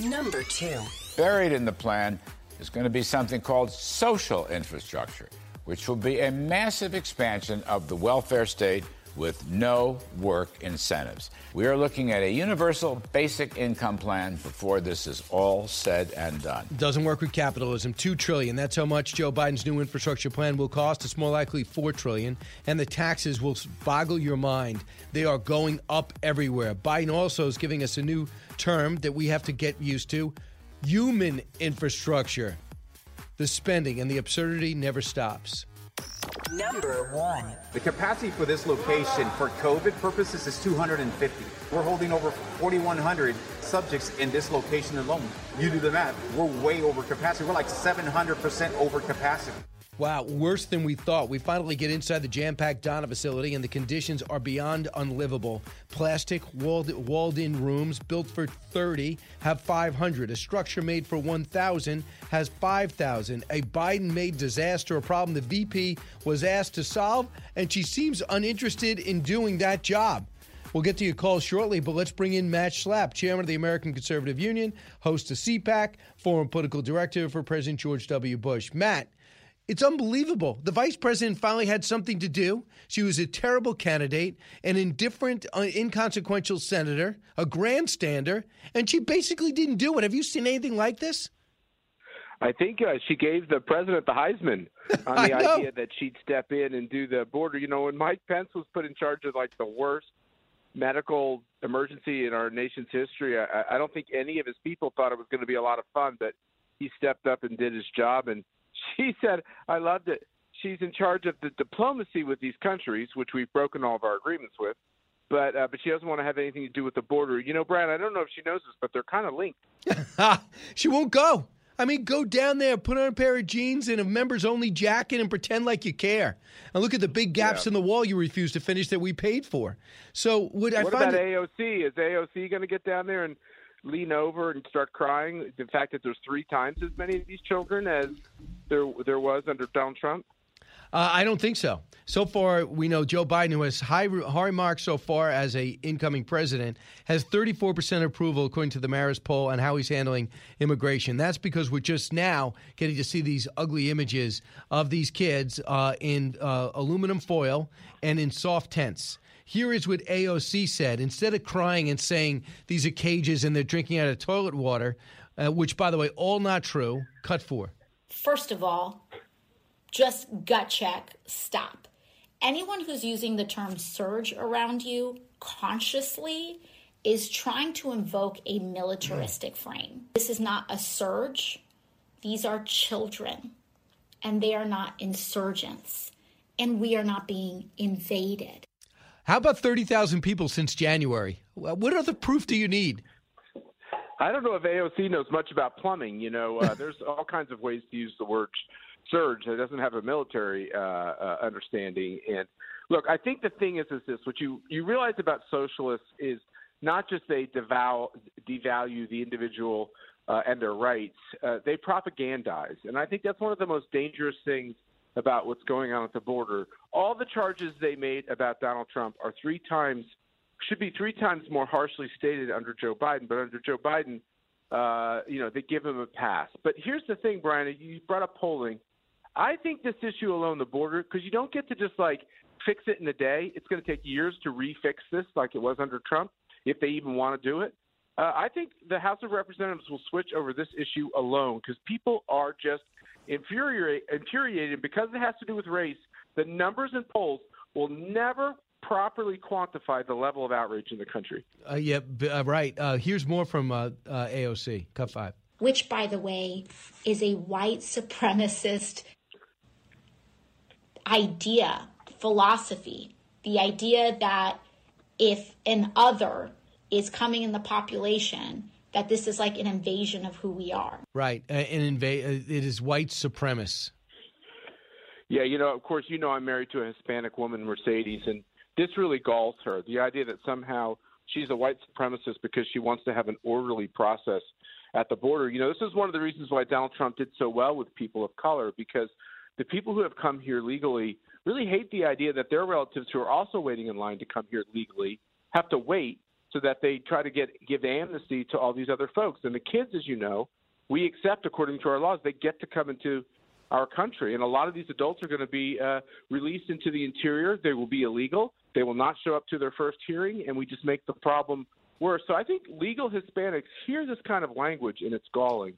Number two. Buried in the plan is going to be something called social infrastructure, which will be a massive expansion of the welfare state with no work incentives. We are looking at a universal basic income plan before this is all said and done. Doesn't work with capitalism. Two trillion. That's how much Joe Biden's new infrastructure plan will cost. It's more likely four trillion, and the taxes will boggle your mind. They are going up everywhere. Biden also is giving us a new term that we have to get used to: human infrastructure. The spending and the absurdity never stops. Number one. The capacity for this location for COVID purposes is 250. We're holding over 4,100 subjects in this location alone. You do the math. We're way over capacity. We're like 700% over capacity. Wow, worse than we thought. We finally get inside the jam packed Donna facility, and the conditions are beyond unlivable. Plastic walled, walled in rooms built for 30 have 500. A structure made for 1,000 has 5,000. A Biden made disaster a problem the VP was asked to solve, and she seems uninterested in doing that job. We'll get to your calls shortly, but let's bring in Matt Schlapp, chairman of the American Conservative Union, host of CPAC, former political director for President George W. Bush. Matt, it's unbelievable. The vice president finally had something to do. She was a terrible candidate, an indifferent, uh, inconsequential senator, a grandstander, and she basically didn't do it. Have you seen anything like this? I think uh, she gave the president the Heisman on the idea that she'd step in and do the border. You know, when Mike Pence was put in charge of like the worst medical emergency in our nation's history, I, I don't think any of his people thought it was going to be a lot of fun, but he stepped up and did his job. And she said, I loved it. She's in charge of the diplomacy with these countries, which we've broken all of our agreements with. But uh, but she doesn't want to have anything to do with the border. You know, Brian, I don't know if she knows this, but they're kind of linked. she won't go. I mean, go down there, put on a pair of jeans and a members only jacket and pretend like you care. And look at the big gaps in the wall you refuse to finish that we paid for. So would I what find about it- AOC? Is AOC going to get down there and lean over and start crying? The fact that there's three times as many of these children as there there was under Donald Trump. Uh, I don't think so. So far, we know Joe Biden, who has high, high marks so far as a incoming president, has 34% approval according to the Marist poll on how he's handling immigration. That's because we're just now getting to see these ugly images of these kids uh, in uh, aluminum foil and in soft tents. Here is what AOC said. Instead of crying and saying these are cages and they're drinking out of toilet water, uh, which, by the way, all not true, cut four. First of all, just gut check, stop anyone who's using the term surge around you consciously is trying to invoke a militaristic frame. This is not a surge. These are children, and they are not insurgents, and we are not being invaded. How about 30,000 people since January? What other proof do you need? I don't know if AOC knows much about plumbing. You know, uh, there's all kinds of ways to use the word surge that doesn't have a military uh, uh, understanding. And look, I think the thing is, is this: what you you realize about socialists is not just they devour, devalue the individual uh, and their rights; uh, they propagandize, and I think that's one of the most dangerous things about what's going on at the border. All the charges they made about Donald Trump are three times should be three times more harshly stated under Joe Biden, but under Joe Biden, uh, you know, they give him a pass. But here's the thing, Brian. You brought up polling. I think this issue alone, the border, because you don't get to just like fix it in a day. It's going to take years to refix this, like it was under Trump, if they even want to do it. Uh, I think the House of Representatives will switch over this issue alone because people are just infuriated, infuriated because it has to do with race. The numbers and polls will never properly quantify the level of outrage in the country. Uh, yeah, uh, right. Uh, here's more from uh, uh, AOC. Cut five. Which, by the way, is a white supremacist idea, philosophy, the idea that if an other is coming in the population, that this is like an invasion of who we are. Right. Uh, an inva- uh, it is white supremacist. Yeah, you know, of course, you know I'm married to a Hispanic woman, Mercedes, and this really galls her. The idea that somehow she's a white supremacist because she wants to have an orderly process at the border. You know, this is one of the reasons why Donald Trump did so well with people of color because – the people who have come here legally really hate the idea that their relatives who are also waiting in line to come here legally have to wait so that they try to get give amnesty to all these other folks. And the kids, as you know, we accept according to our laws, they get to come into our country. And a lot of these adults are going to be uh, released into the interior. They will be illegal. They will not show up to their first hearing, and we just make the problem worse. So I think legal Hispanics hear this kind of language, and it's galling.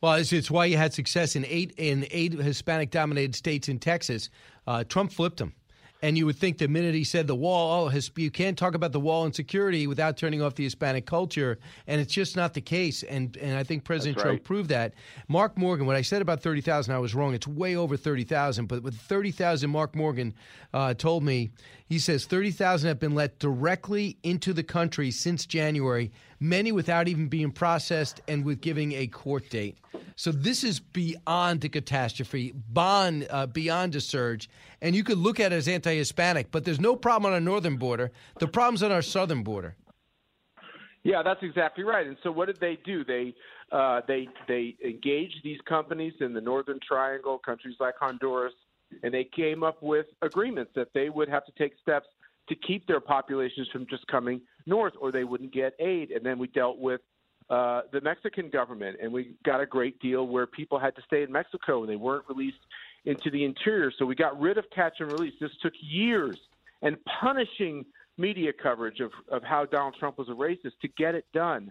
Well, it's, it's, why you had success in eight in eight Hispanic-dominated states in Texas. Uh, Trump flipped them. And you would think the minute he said the wall, oh, you can't talk about the wall and security without turning off the Hispanic culture, and it's just not the case. And and I think President Trump proved that. Mark Morgan, what I said about thirty thousand, I was wrong. It's way over thirty thousand. But with thirty thousand, Mark Morgan uh, told me he says thirty thousand have been let directly into the country since January, many without even being processed and with giving a court date. So this is beyond a catastrophe, beyond, uh, beyond a surge. And you could look at it as anti Hispanic, but there's no problem on our northern border. The problem's on our southern border. Yeah, that's exactly right. And so, what did they do? They uh, they they engaged these companies in the Northern Triangle, countries like Honduras, and they came up with agreements that they would have to take steps to keep their populations from just coming north, or they wouldn't get aid. And then we dealt with uh, the Mexican government, and we got a great deal where people had to stay in Mexico and they weren't released into the interior. So we got rid of catch and release. This took years and punishing media coverage of, of how Donald Trump was a racist to get it done.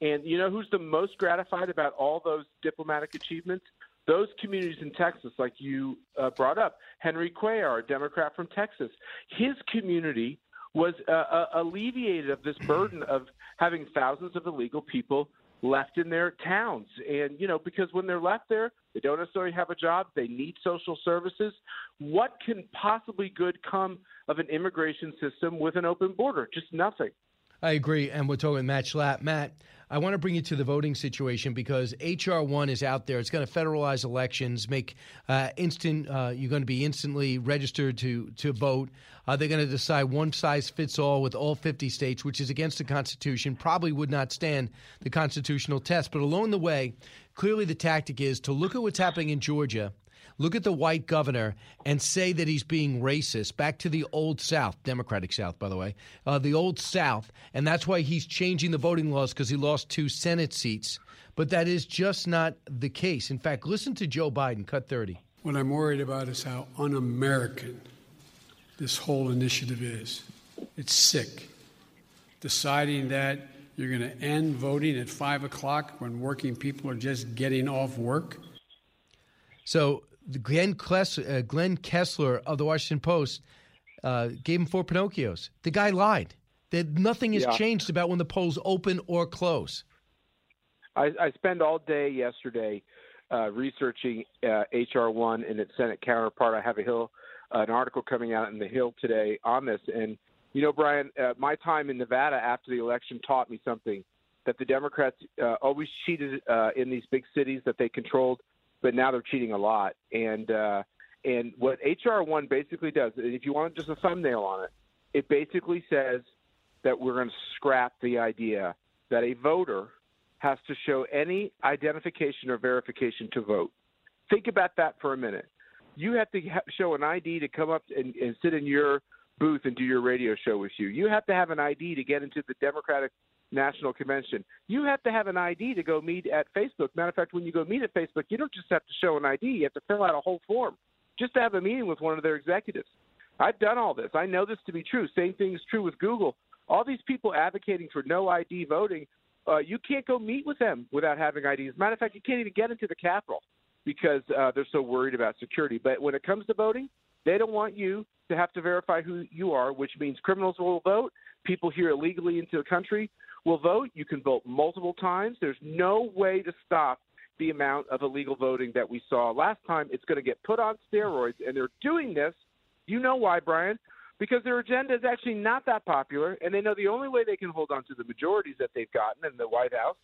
And you know who's the most gratified about all those diplomatic achievements? Those communities in Texas, like you uh, brought up, Henry Cuellar, a Democrat from Texas, his community was uh, uh, alleviated of this burden of having thousands of illegal people left in their towns. And, you know, because when they're left there, they don't necessarily have a job, they need social services. What can possibly good come of an immigration system with an open border? Just nothing. I agree. And we're talking Matt Schlapp. Matt, I want to bring you to the voting situation because HR one is out there. It's going to federalize elections, make uh, instant. Uh, you're going to be instantly registered to to vote. Uh, they're going to decide one size fits all with all 50 states, which is against the Constitution. Probably would not stand the constitutional test. But along the way, clearly the tactic is to look at what's happening in Georgia look at the white governor and say that he's being racist back to the old South, Democratic South, by the way, uh, the old South, and that's why he's changing the voting laws because he lost two Senate seats. But that is just not the case. In fact, listen to Joe Biden, cut 30. What I'm worried about is how un American this whole initiative is. It's sick. Deciding that you're going to end voting at 5 o'clock when working people are just getting off work. So Glenn, Kles- uh, Glenn Kessler of the Washington Post uh, gave him four Pinocchios. The guy lied. That nothing has Yeah. changed about when the polls open or close. I, I spent all day yesterday uh, researching uh, HR one and its Senate counterpart. I have a Hill, an article coming out in the Hill today on this. And you know, Brian, uh, my time in Nevada after the election taught me something that the Democrats uh, always cheated uh, in these big cities that they controlled, but now they're cheating a lot. And uh, and what HR one basically does, if you want just a thumbnail on it, it basically says that we're going to scrap the idea that a voter has to show any identification or verification to vote. Think about that for a minute. You have to ha- show an ID to come up and, and sit in your booth and do your radio show with you. You have to have an ID to get into the Democratic National Convention. You have to have an ID to go meet at Facebook. Matter of fact, when you go meet at Facebook, you don't just have to show an ID, you have to fill out a whole form just to have a meeting with one of their executives. I've done all this. I know this to be true. Same thing is true with Google. All these people advocating for no ID voting, uh, you can't go meet with them without having IDs. Matter of fact, you can't even get into the Capitol because uh, they're so worried about security. But when it comes to voting, they don't want you to have to verify who you are, which means criminals will vote. People here illegally into the country will vote. You can vote multiple times. There's no way to stop the amount of illegal voting that we saw last time. It's going to get put on steroids, and they're doing this. You know why, Brian? Because their agenda is actually not that popular, and they know the only way they can hold on to the majorities that they've gotten in the White House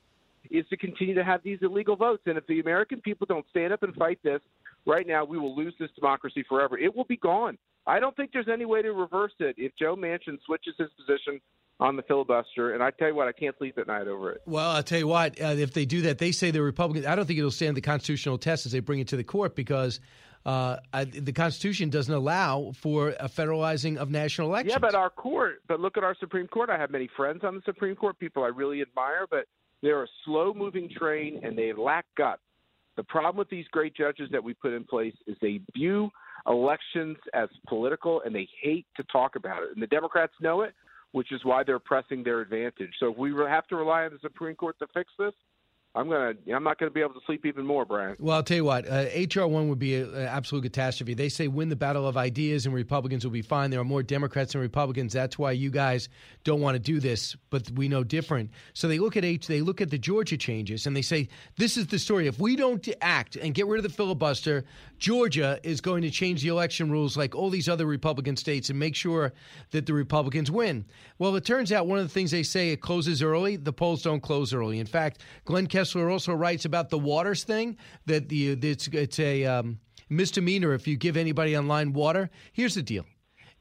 is to continue to have these illegal votes. And if the American people don't stand up and fight this right now, we will lose this democracy forever. It will be gone. I don't think there's any way to reverse it if Joe Manchin switches his position on the filibuster. And I tell you what, I can't sleep at night over it. Well, I'll tell you what, uh, if they do that, they say the Republicans, I don't think it'll stand the constitutional test as they bring it to the court because uh, I, the Constitution doesn't allow for a federalizing of national elections. Yeah, but our court, but look at our Supreme Court. I have many friends on the Supreme Court, people I really admire, but they're a slow moving train and they lack guts. The problem with these great judges that we put in place is they view elections as political and they hate to talk about it. And the Democrats know it, which is why they're pressing their advantage. So if we have to rely on the Supreme Court to fix this, I'm gonna. I'm not gonna be able to sleep even more, Brian. Well, I'll tell you what, uh, HR one would be an absolute catastrophe. They say win the battle of ideas and Republicans will be fine. There are more Democrats than Republicans. That's why you guys don't want to do this, but we know different. So they look at H. They look at the Georgia changes and they say this is the story. If we don't act and get rid of the filibuster, Georgia is going to change the election rules like all these other Republican states and make sure that the Republicans win. Well, it turns out one of the things they say it closes early. The polls don't close early. In fact, Glenn Kessler also writes about the waters thing that the it's it's a um, misdemeanor if you give anybody online water. Here's the deal: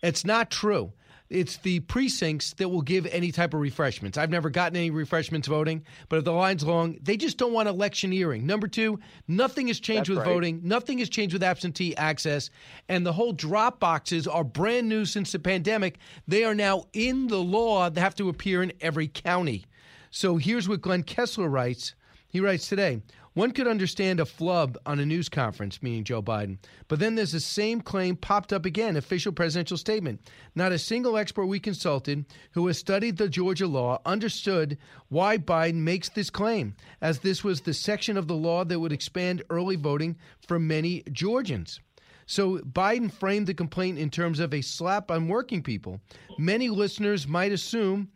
it's not true. It's the precincts that will give any type of refreshments. I've never gotten any refreshments voting, but if the line's long, they just don't want electioneering. Number two, nothing has changed That's with right. voting. Nothing has changed with absentee access. And the whole drop boxes are brand new since the pandemic. They are now in the law. They have to appear in every county. So here's what Glenn Kessler writes. He writes today one could understand a flub on a news conference, meaning Joe Biden, but then there's the same claim popped up again, official presidential statement. Not a single expert we consulted who has studied the Georgia law understood why Biden makes this claim, as this was the section of the law that would expand early voting for many Georgians. So Biden framed the complaint in terms of a slap on working people. Many listeners might assume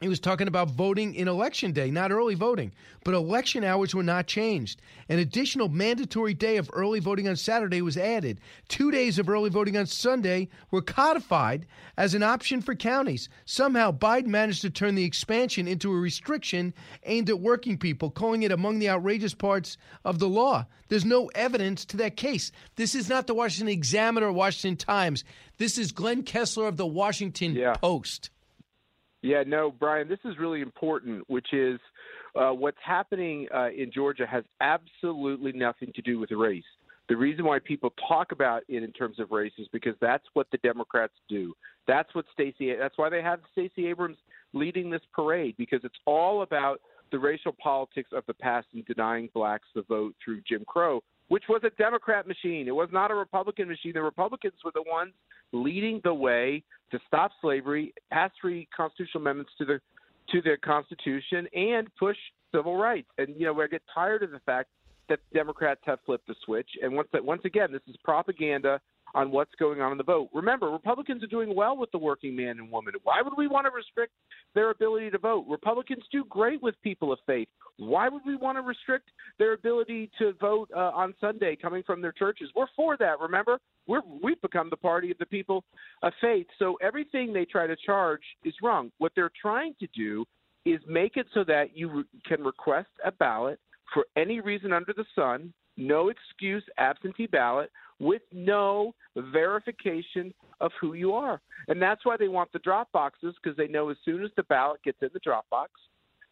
he was talking about voting in election day, not early voting. But election hours were not changed. An additional mandatory day of early voting on Saturday was added. Two days of early voting on Sunday were codified as an option for counties. Somehow, Biden managed to turn the expansion into a restriction aimed at working people, calling it among the outrageous parts of the law. There's no evidence to that case. This is not the Washington Examiner or Washington Times. This is Glenn Kessler of the Washington Post. Yeah, no, Brian, this is really important, which is uh, what's happening uh, in Georgia has absolutely nothing to do with race. The reason why people talk about it in terms of race is because that's what the Democrats do. That's what Stacey. That's why they have Stacey Abrams leading this parade because it's all about the racial politics of the past and denying blacks the vote through Jim Crow, which was a Democrat machine. It was not a Republican machine. The Republicans were the ones leading the way to stop slavery, pass three constitutional amendments to the to the Constitution, and push civil rights. And you know, I get tired of the fact that Democrats have flipped the switch. And once that, once again, this is propaganda on what's going on in the vote. Remember, Republicans are doing well with the working man and woman. Why would we want to restrict their ability to vote? Republicans do great with people of faith. Why would we want to restrict their ability to vote uh, on Sunday coming from their churches? We're for that. Remember, we're we've become the party of the people of faith. So everything they try to charge is wrong. What they're trying to do is make it so that you re- can request a ballot for any reason under the sun, no excuse absentee ballot with no verification of who you are. And that's why they want the drop boxes because they know as soon as the ballot gets in the drop box,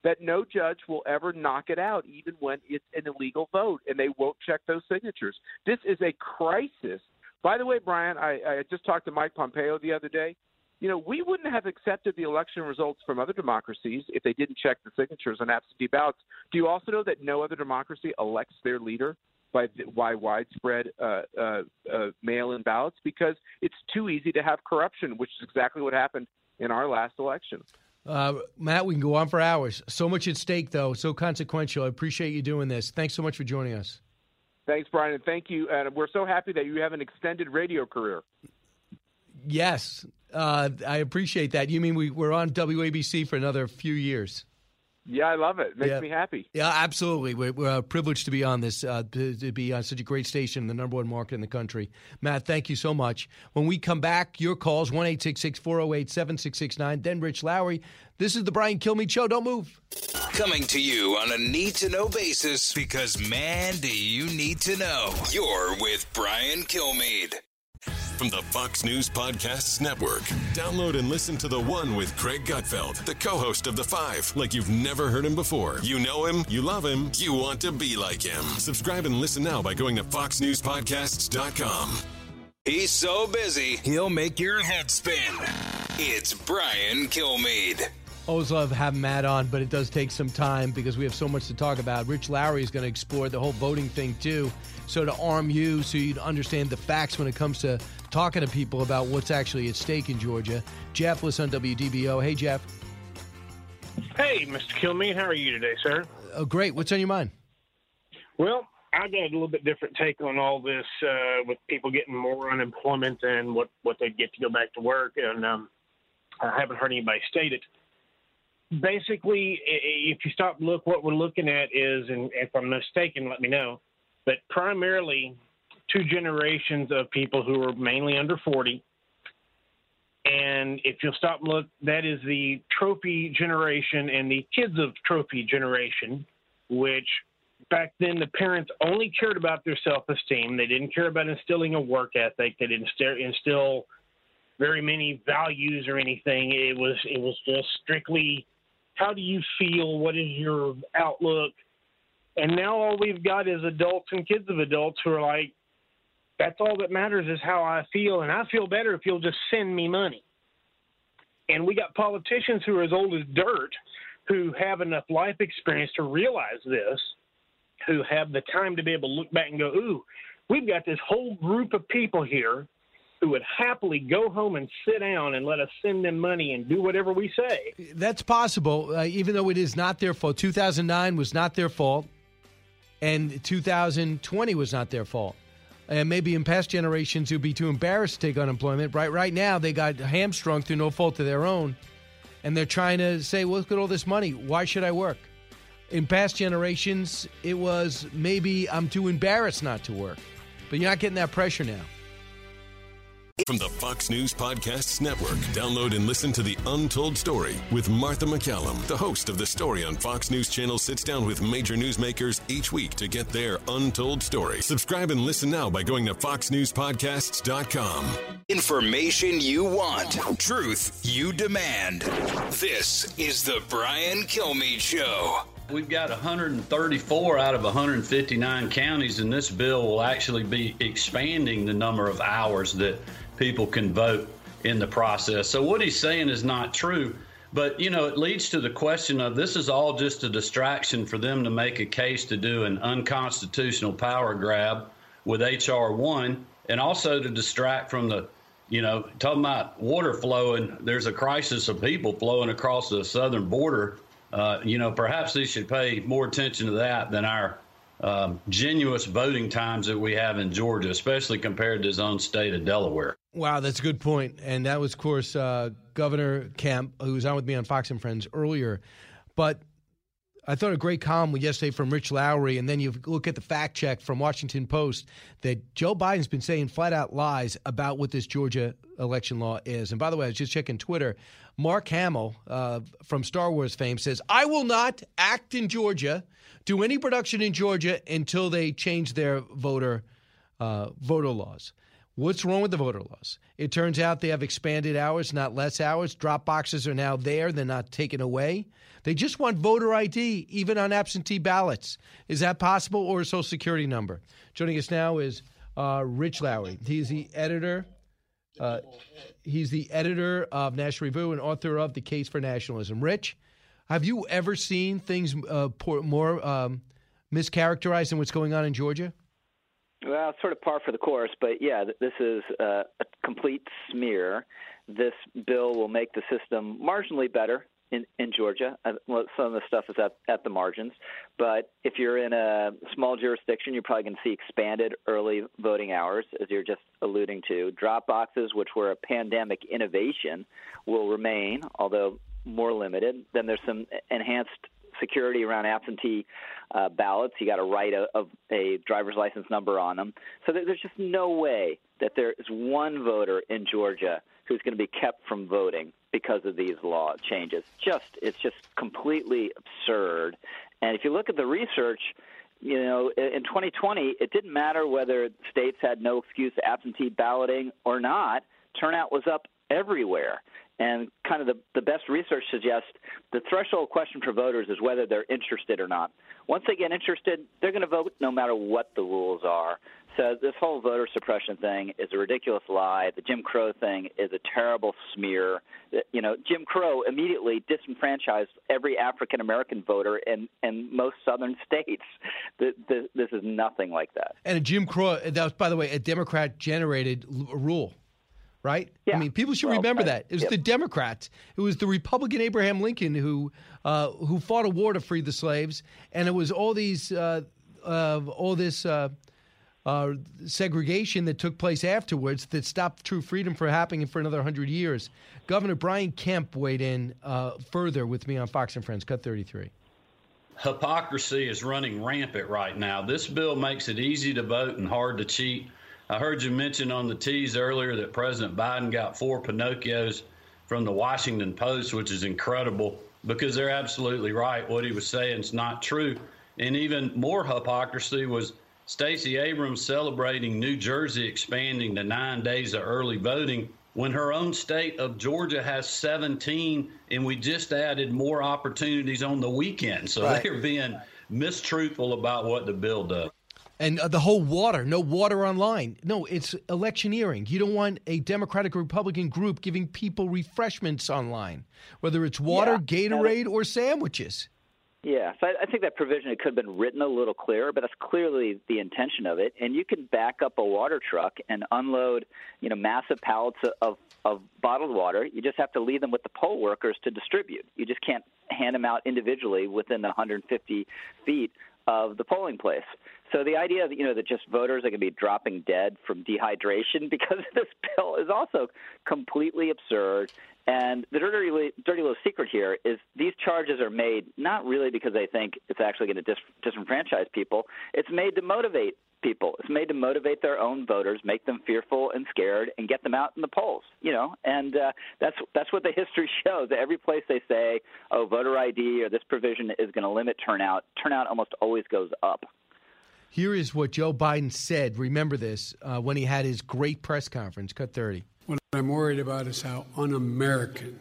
that no judge will ever knock it out, even when it's an illegal vote, and they won't check those signatures. This is a crisis. By the way, Brian, I, I just talked to Mike Pompeo the other day. You know, we wouldn't have accepted the election results from other democracies if they didn't check the signatures on absentee ballots. Do you also know that no other democracy elects their leader by by widespread uh, uh, uh, mail-in ballots because it's too easy to have corruption, which is exactly what happened in our last election. Uh, Matt, we can go on for hours. So much at stake, though, so consequential. I appreciate you doing this. Thanks so much for joining us. Thanks, Brian, and thank you. And we're so happy that you have an extended radio career. Yes, uh, I appreciate that. You mean we, we're on WABC for another few years? Yeah, I love it. it makes Yeah. me happy. Yeah, absolutely. We're, we're uh, privileged to be on this, uh, to, to be on such a great station, the number one market in the country. Matt, thank you so much. When we come back, your calls, 1 408 7669. Then Rich Lowry. This is the Brian Kilmeade Show. Don't move. Coming to you on a need to know basis because, man, do you need to know. You're with Brian Kilmeade. From the Fox News Podcasts Network. Download and listen to The One with Greg Gutfeld, the co host of The Five, like you've never heard him before. You know him, you love him, you want to be like him. Subscribe and listen now by going to FoxNewsPodcasts.com. He's so busy, he'll make your head spin. It's Brian Kilmeade. Always love having Matt on, but it does take some time because we have so much to talk about. Rich Lowry is going to explore the whole voting thing too. So to arm you, so you understand the facts when it comes to talking to people about what's actually at stake in Georgia. Jeff was on WDBO. Hey, Jeff. Hey, Mr. Kilmeade, how are you today, sir? Oh, great. What's on your mind? Well, I got a little bit different take on all this uh, with people getting more unemployment than what, what they get to go back to work, and um, I haven't heard anybody state it. Basically, if you stop and look, what we're looking at is, and if I'm mistaken, let me know, but primarily two generations of people who are mainly under 40. And if you'll stop and look, that is the trophy generation and the kids of trophy generation, which back then the parents only cared about their self-esteem. They didn't care about instilling a work ethic. They didn't instill very many values or anything. It was it was just strictly how do you feel? What is your outlook? And now all we've got is adults and kids of adults who are like, that's all that matters is how I feel, and I feel better if you'll just send me money. And we got politicians who are as old as dirt who have enough life experience to realize this, who have the time to be able to look back and go, ooh, we've got this whole group of people here who would happily go home and sit down and let us send them money and do whatever we say. That's possible, uh, even though it is not their fault. 2009 was not their fault, and 2020 was not their fault. And maybe in past generations, who'd be too embarrassed to take unemployment. Right, right now, they got hamstrung through no fault of their own, and they're trying to say, well, "Look at all this money. Why should I work?" In past generations, it was maybe I'm too embarrassed not to work, but you're not getting that pressure now. From the Fox News Podcasts Network, download and listen to The Untold Story with Martha MacCallum. The host of The Story on Fox News Channel sits down with major newsmakers each week to get their untold story. Subscribe and listen now by going to FoxNewsPodcasts.com. Information you want, truth you demand. This is the Brian Kilmeade Show. We've got 134 out of 159 counties, and this bill will actually be expanding the number of hours that people can vote in the process. So, what he's saying is not true. But, you know, it leads to the question of this is all just a distraction for them to make a case to do an unconstitutional power grab with H.R. 1 and also to distract from the, you know, talking about water flowing, there's a crisis of people flowing across the southern border. Uh, you know, perhaps they should pay more attention to that than our um, genuine voting times that we have in Georgia, especially compared to his own state of Delaware. Wow, that's a good point. And that was, of course, uh, Governor Kemp, who was on with me on Fox and Friends earlier. But I thought a great column yesterday from Rich Lowry, and then you look at the fact check from Washington Post that Joe Biden's been saying flat out lies about what this Georgia election law is. And by the way, I was just checking Twitter. Mark Hamill uh, from Star Wars fame says, I will not act in Georgia, do any production in Georgia until they change their voter uh, voter laws. What's wrong with the voter laws? It turns out they have expanded hours, not less hours. Drop boxes are now there, they're not taken away. They just want voter ID, even on absentee ballots. Is that possible, or a social security number? Joining us now is uh, Rich Lowry. He's the editor. Uh, he's the editor of National Review and author of The Case for Nationalism. Rich, have you ever seen things uh, more um, mischaracterized than what's going on in Georgia? Well, sort of par for the course, but yeah, this is a complete smear. This bill will make the system marginally better in, in Georgia. Uh, some of the stuff is at, at the margins, but if you're in a small jurisdiction, you're probably going to see expanded early voting hours, as you're just alluding to. Drop boxes, which were a pandemic innovation, will remain, although more limited. Then there's some enhanced security around absentee uh, ballots. You got to write a, a, a driver's license number on them. So there's just no way that there is one voter in Georgia who's going to be kept from voting because of these law changes. Just it's just completely absurd. And if you look at the research, you know, in 2020, it didn't matter whether states had no excuse absentee balloting or not. Turnout was up everywhere. And kind of the, the best research suggests the threshold question for voters is whether they're interested or not. Once they get interested, they're going to vote no matter what the rules are. So this whole voter suppression thing is a ridiculous lie. The Jim Crow thing is a terrible smear. You know, Jim Crow immediately disenfranchised every African American voter in, in most southern states. This, this is nothing like that. And a Jim Crow, that was, by the way, a Democrat generated rule right? Yeah. I mean, people should well, remember uh, that. It was yep. the Democrats. It was the Republican Abraham Lincoln who uh, who fought a war to free the slaves, and it was all these uh, all this. Uh, uh, segregation that took place afterwards that stopped true freedom from happening for another 100 years. Governor Brian Kemp weighed in uh, further with me on Fox and Friends, cut 33 hypocrisy is running rampant right now. This bill makes it easy to vote and hard to cheat. I heard you mention on the tease earlier that President Biden got four Pinocchios from the Washington Post, which is incredible because they're absolutely right. What he was saying is not true. And even more hypocrisy was Stacey Abrams celebrating New Jersey expanding to nine days of early voting when her own state of Georgia has 17, and we just added more opportunities on the weekend. So right. they're being mistruthful about what the bill does and uh, the whole water, no water online. No, it's electioneering. You don't want a Democratic or Republican group giving people refreshments online, whether it's water, yeah, Gatorade, or sandwiches. Yeah, so I, I think that provision it could have been written a little clearer, but that's clearly the intention of it. And you can back up a water truck and unload, you know, massive pallets of, of, of bottled water. You just have to leave them with the poll workers to distribute. You just can't hand them out individually within the 150 feet of the polling place. So the idea that you know that just voters are going to be dropping dead from dehydration because of this bill is also completely absurd. And the dirty, dirty little secret here is these charges are made not really because they think it's actually going to dis- disenfranchise people. It's made to motivate people. It's made to motivate their own voters, make them fearful and scared, and get them out in the polls. You know, and uh, that's that's what the history shows. Every place they say, "Oh, voter ID or this provision is going to limit turnout," turnout almost always goes up. Here is what Joe Biden said. Remember this uh, when he had his great press conference. Cut 30. What I'm worried about is how un American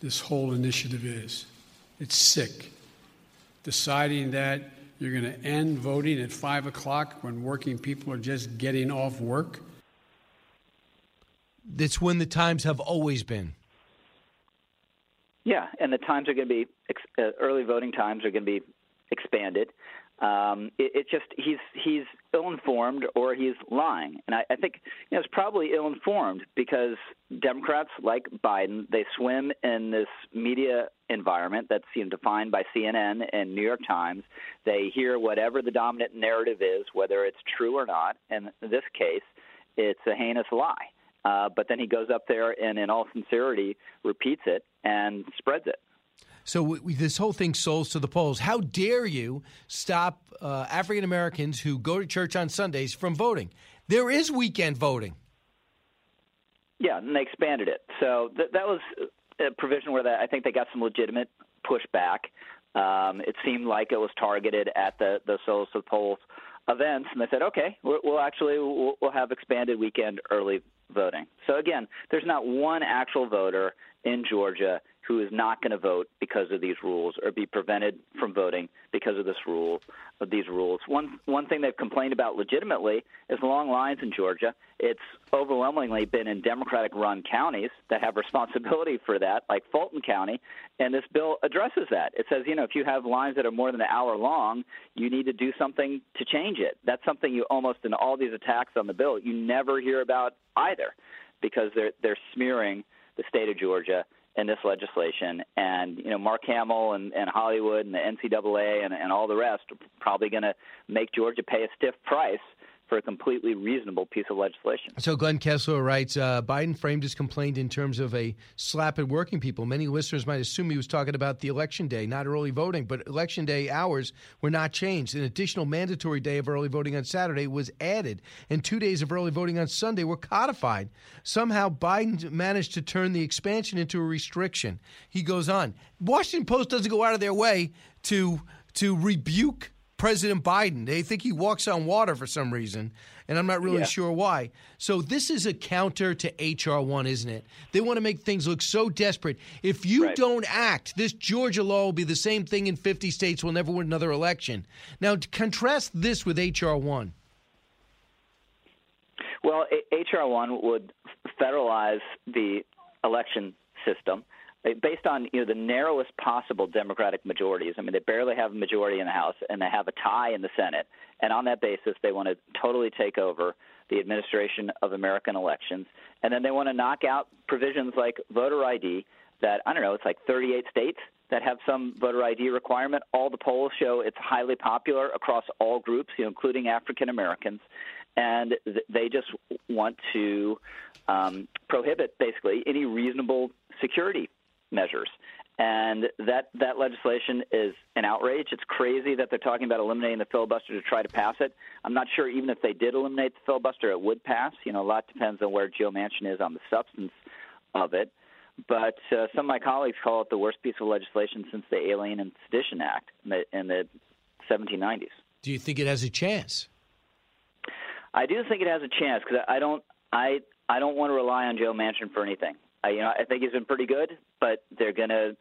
this whole initiative is. It's sick. deciding that you're going to end voting at 5 o'clock when working people are just getting off work? That's when the times have always been. Yeah, and the times are going to be ex- uh, early voting times are going to be expanded. Um, it, it just he's he's ill-informed or he's lying, and I, I think you know, it's probably ill-informed because Democrats like Biden they swim in this media environment that's you know, defined by CNN and New York Times. They hear whatever the dominant narrative is, whether it's true or not. And in this case, it's a heinous lie. Uh, but then he goes up there and, in all sincerity, repeats it and spreads it. So we, this whole thing souls to the polls. How dare you stop uh, African Americans who go to church on Sundays from voting? There is weekend voting. Yeah, and they expanded it. So th- that was a provision where that, I think they got some legitimate pushback. Um, it seemed like it was targeted at the the souls to the polls events, and they said, okay, we'll, actually we'll have expanded weekend early voting. So again, there's not one actual voter in Georgia who is not going to vote because of these rules or be prevented from voting because of this rule of these rules. One one thing they've complained about legitimately is long lines in Georgia. It's overwhelmingly been in Democratic run counties that have responsibility for that, like Fulton County, and this bill addresses that. It says, you know, if you have lines that are more than an hour long, you need to do something to change it. That's something you almost in all these attacks on the bill, you never hear about either because they're they're smearing the state of Georgia in this legislation. And you know, Mark Hamill and, and Hollywood and the NCAA and, and all the rest are probably going to make Georgia pay a stiff price for a completely reasonable piece of legislation. So Glenn Kessler writes uh, Biden framed his complaint in terms of a slap at working people. Many listeners might assume he was talking about the election day, not early voting, but election day hours were not changed. An additional mandatory day of early voting on Saturday was added, and two days of early voting on Sunday were codified. Somehow Biden managed to turn the expansion into a restriction. He goes on. Washington Post doesn't go out of their way to to rebuke President Biden. They think he walks on water for some reason, and I'm not really Yeah. sure why. So this is a counter to HR one, isn't it? They want to make things look so desperate. If you don't act, this Georgia law will be the same thing in 50 states. We'll never win another election. Now to contrast this with HR one. Well, HR one would federalize the election system based on you know the narrowest possible Democratic majorities. I mean, they barely have a majority in the House, and they have a tie in the Senate. And on that basis, they want to totally take over the administration of American elections. And then they want to knock out provisions like voter ID. That I don't know, it's like 38 states that have some voter ID requirement. All the polls show it's highly popular across all groups, you know, including African Americans and th- they just want to um, prohibit basically any reasonable security measures. And that that legislation is an outrage. It's crazy that they're talking about eliminating the filibuster to try to pass it. I'm not sure even if they did eliminate the filibuster, it would pass. You know, a lot depends on where Joe Manchin is on the substance of it. But uh, some of my colleagues call it the worst piece of legislation since the Alien and Sedition Act in the, in the 1790s. Do you think it has a chance? I do think it has a chance because I don't I I don't want to rely on Joe Manchin for anything. I, you know I think he's been pretty good, but they're going to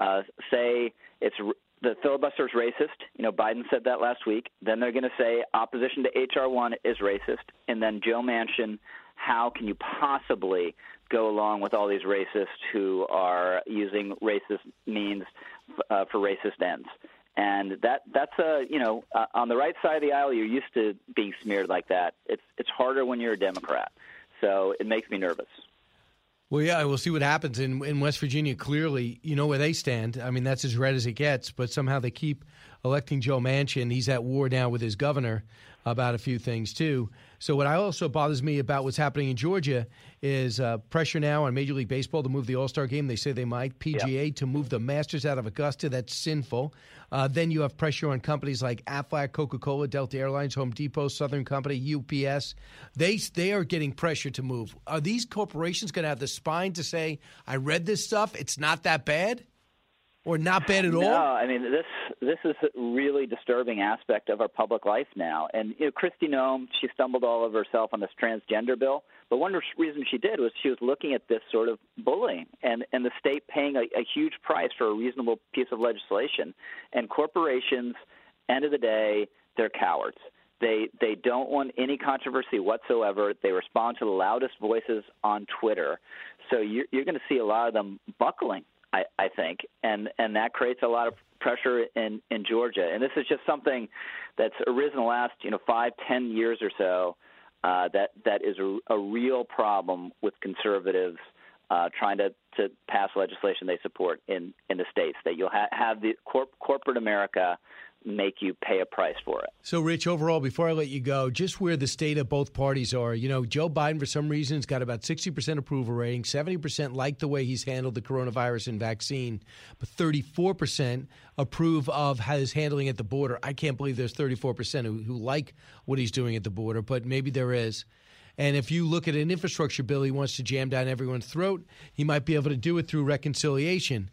uh, say it's the filibuster is racist. You know Biden said that last week. Then they're going to say opposition to HR one is racist, and then Joe Manchin. How can you possibly go along with all these racists who are using racist means uh, for racist ends? and that that's a you know uh, on the right side of the aisle you're used to being smeared like that it's it's harder when you're a democrat so it makes me nervous Well, yeah, we'll see what happens in in West Virginia. Clearly, you know where they stand. I mean, that's as red as it gets. But somehow they keep electing Joe Manchin. He's at war now with his governor about a few things too. So what I also bothers me about what's happening in Georgia is uh, pressure now on Major League Baseball to move the All Star game. They say they might. PGA to move the Masters out of Augusta. That's sinful. Uh, then you have pressure on companies like Aflac, Coca Cola, Delta Airlines, Home Depot, Southern Company, UPS. They they are getting pressure to move. Are these corporations going to have the spine to say, "I read this stuff. It's not that bad"? Or not bad at no, all? No, I mean this this is a really disturbing aspect of our public life now. And you know, Kristi Noem, she stumbled all over herself on this transgender bill. But one reason she did was she was looking at this sort of bullying and and the state paying a, a huge price for a reasonable piece of legislation. And corporations, end of the day, they're cowards. They they don't want any controversy whatsoever. They respond to the loudest voices on Twitter. So you're, you're going to see a lot of them buckling I, I think, and and that creates a lot of pressure in in Georgia. And this is just something that's arisen the last you know five, ten years or so. Uh, that that is a, a real problem with conservatives uh, trying to, to pass legislation they support in, in the states. That you'll ha- have the corp- corporate America make you pay a price for it. So, Rich, overall, before I let you go, just where the state of both parties are, you know, Joe Biden, for some reason, has got about 60% approval rating, 70% like the way he's handled the coronavirus and vaccine, but 34% approve of his handling at the border. I can't believe there's 34% who, who like what he's doing at the border, but maybe there is. And if you look at an infrastructure bill he wants to jam down everyone's throat, he might be able to do it through reconciliation.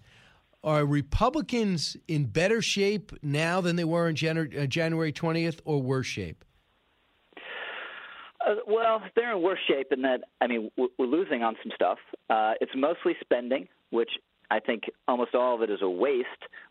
Are Republicans in better shape now than they were in January, uh, January 20th or worse shape? Uh, well, they're in worse shape in that, I mean, we're, we're losing on some stuff. Uh, it's mostly spending, which I think almost all of it is a waste,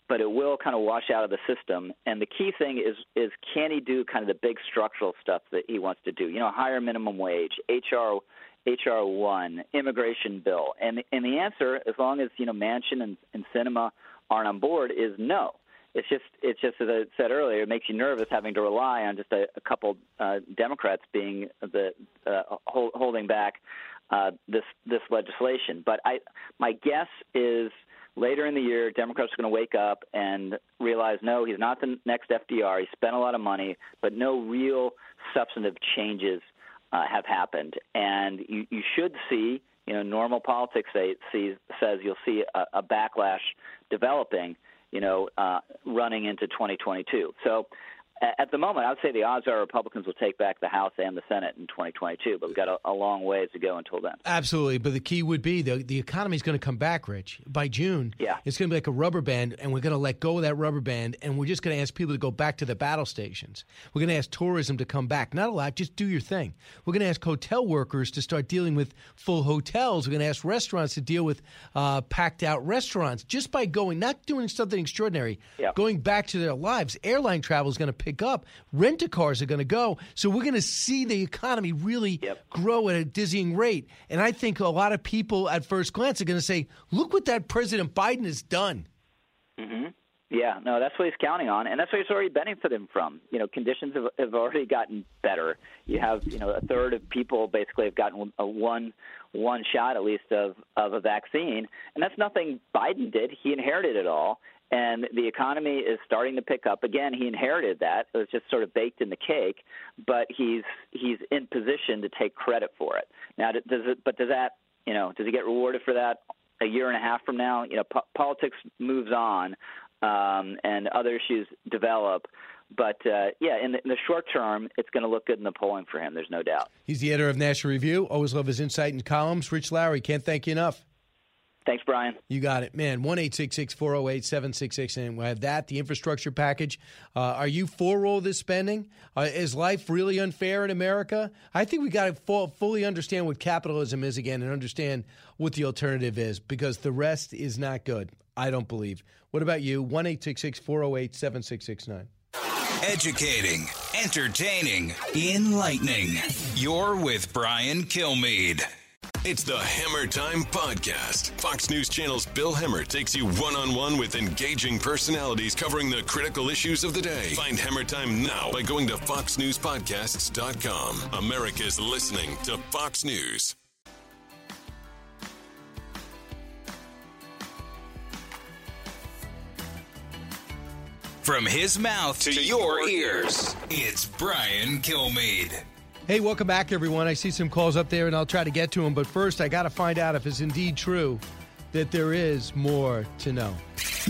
but it will kind of wash out of the system. And the key thing is is can he do kind of the big structural stuff that he wants to do? You know, higher minimum wage, HR HR one, immigration bill, and and the answer, as long as you know Manchin and, and Sinema aren't on board, is no. It's just it's just as I said earlier, it makes you nervous having to rely on just a, a couple uh, Democrats being the uh, hold, holding back uh, this this legislation. But I my guess is later in the year, Democrats are going to wake up and realize no, he's not the next FDR. He spent a lot of money, but no real substantive changes uh, have happened, and you, you should see, you know, normal politics say, sees, says you'll see a, a backlash developing, you know, uh, running into 2022. So at the moment, I would say the odds are Republicans will take back the House and the Senate in 2022, but we've got a, a long ways to go until then. Absolutely, but the key would be the the economy is going to come back, Rich. By June, yeah, it's going to be like a rubber band, and we're going to let go of that rubber band, and we're just going to ask people to go back to the battle stations. We're going to ask tourism to come back. Not a lot, just do your thing. We're going to ask hotel workers to start dealing with full hotels. We're going to ask restaurants to deal with uh, packed out restaurants just by going, not doing something extraordinary, yeah. going back to their lives. Airline travel is going to pick up. Rent a cars are going to go. So we're going to see the economy really yep. grow at a dizzying rate. And I think a lot of people at first glance are going to say, look what that President Biden has done. Mm-hmm. Yeah, no, that's what he's counting on, and that's what he's already benefiting from. You know, conditions have, have already gotten better. You have, you know, a third of people basically have gotten a one one shot at least of of a vaccine, and that's nothing Biden did. He inherited it all, and the economy is starting to pick up again. He inherited that; it was just sort of baked in the cake, but he's he's in position to take credit for it. Now, does it? But does that you know? Does he get rewarded for that a year and a half from now? You know, po- politics moves on, um, and other issues develop. But uh, yeah, in the, in the short term, it's going to look good in the polling for him. There's no doubt. He's the editor of National Review. Always love his insight and columns. Rich Lowry, can't thank you enough. Thanks, Brian. You got it, man. One eight six six four zero eight seven six six, and we have that. The infrastructure package. Uh, are you for all this spending? Uh, is life really unfair in America? I think we got to fully understand what capitalism is again, and understand what the alternative is, because the rest is not good. I don't believe. What about you? One eight six six four zero eight seven six six nine. Educating, entertaining, enlightening. You're with Brian Kilmeade. It's the Hemmer Time Podcast. Fox News Channel's Bill Hemmer takes you one on one with engaging personalities covering the critical issues of the day. Find Hemmer Time now by going to FoxNewsPodcasts.com. America's listening to Fox News. From his mouth to, to your ears, it's Brian Kilmeade. Hey, welcome back, everyone. I see some calls up there, and I'll try to get to them. But first, I got to find out if it's indeed true that there is more to know.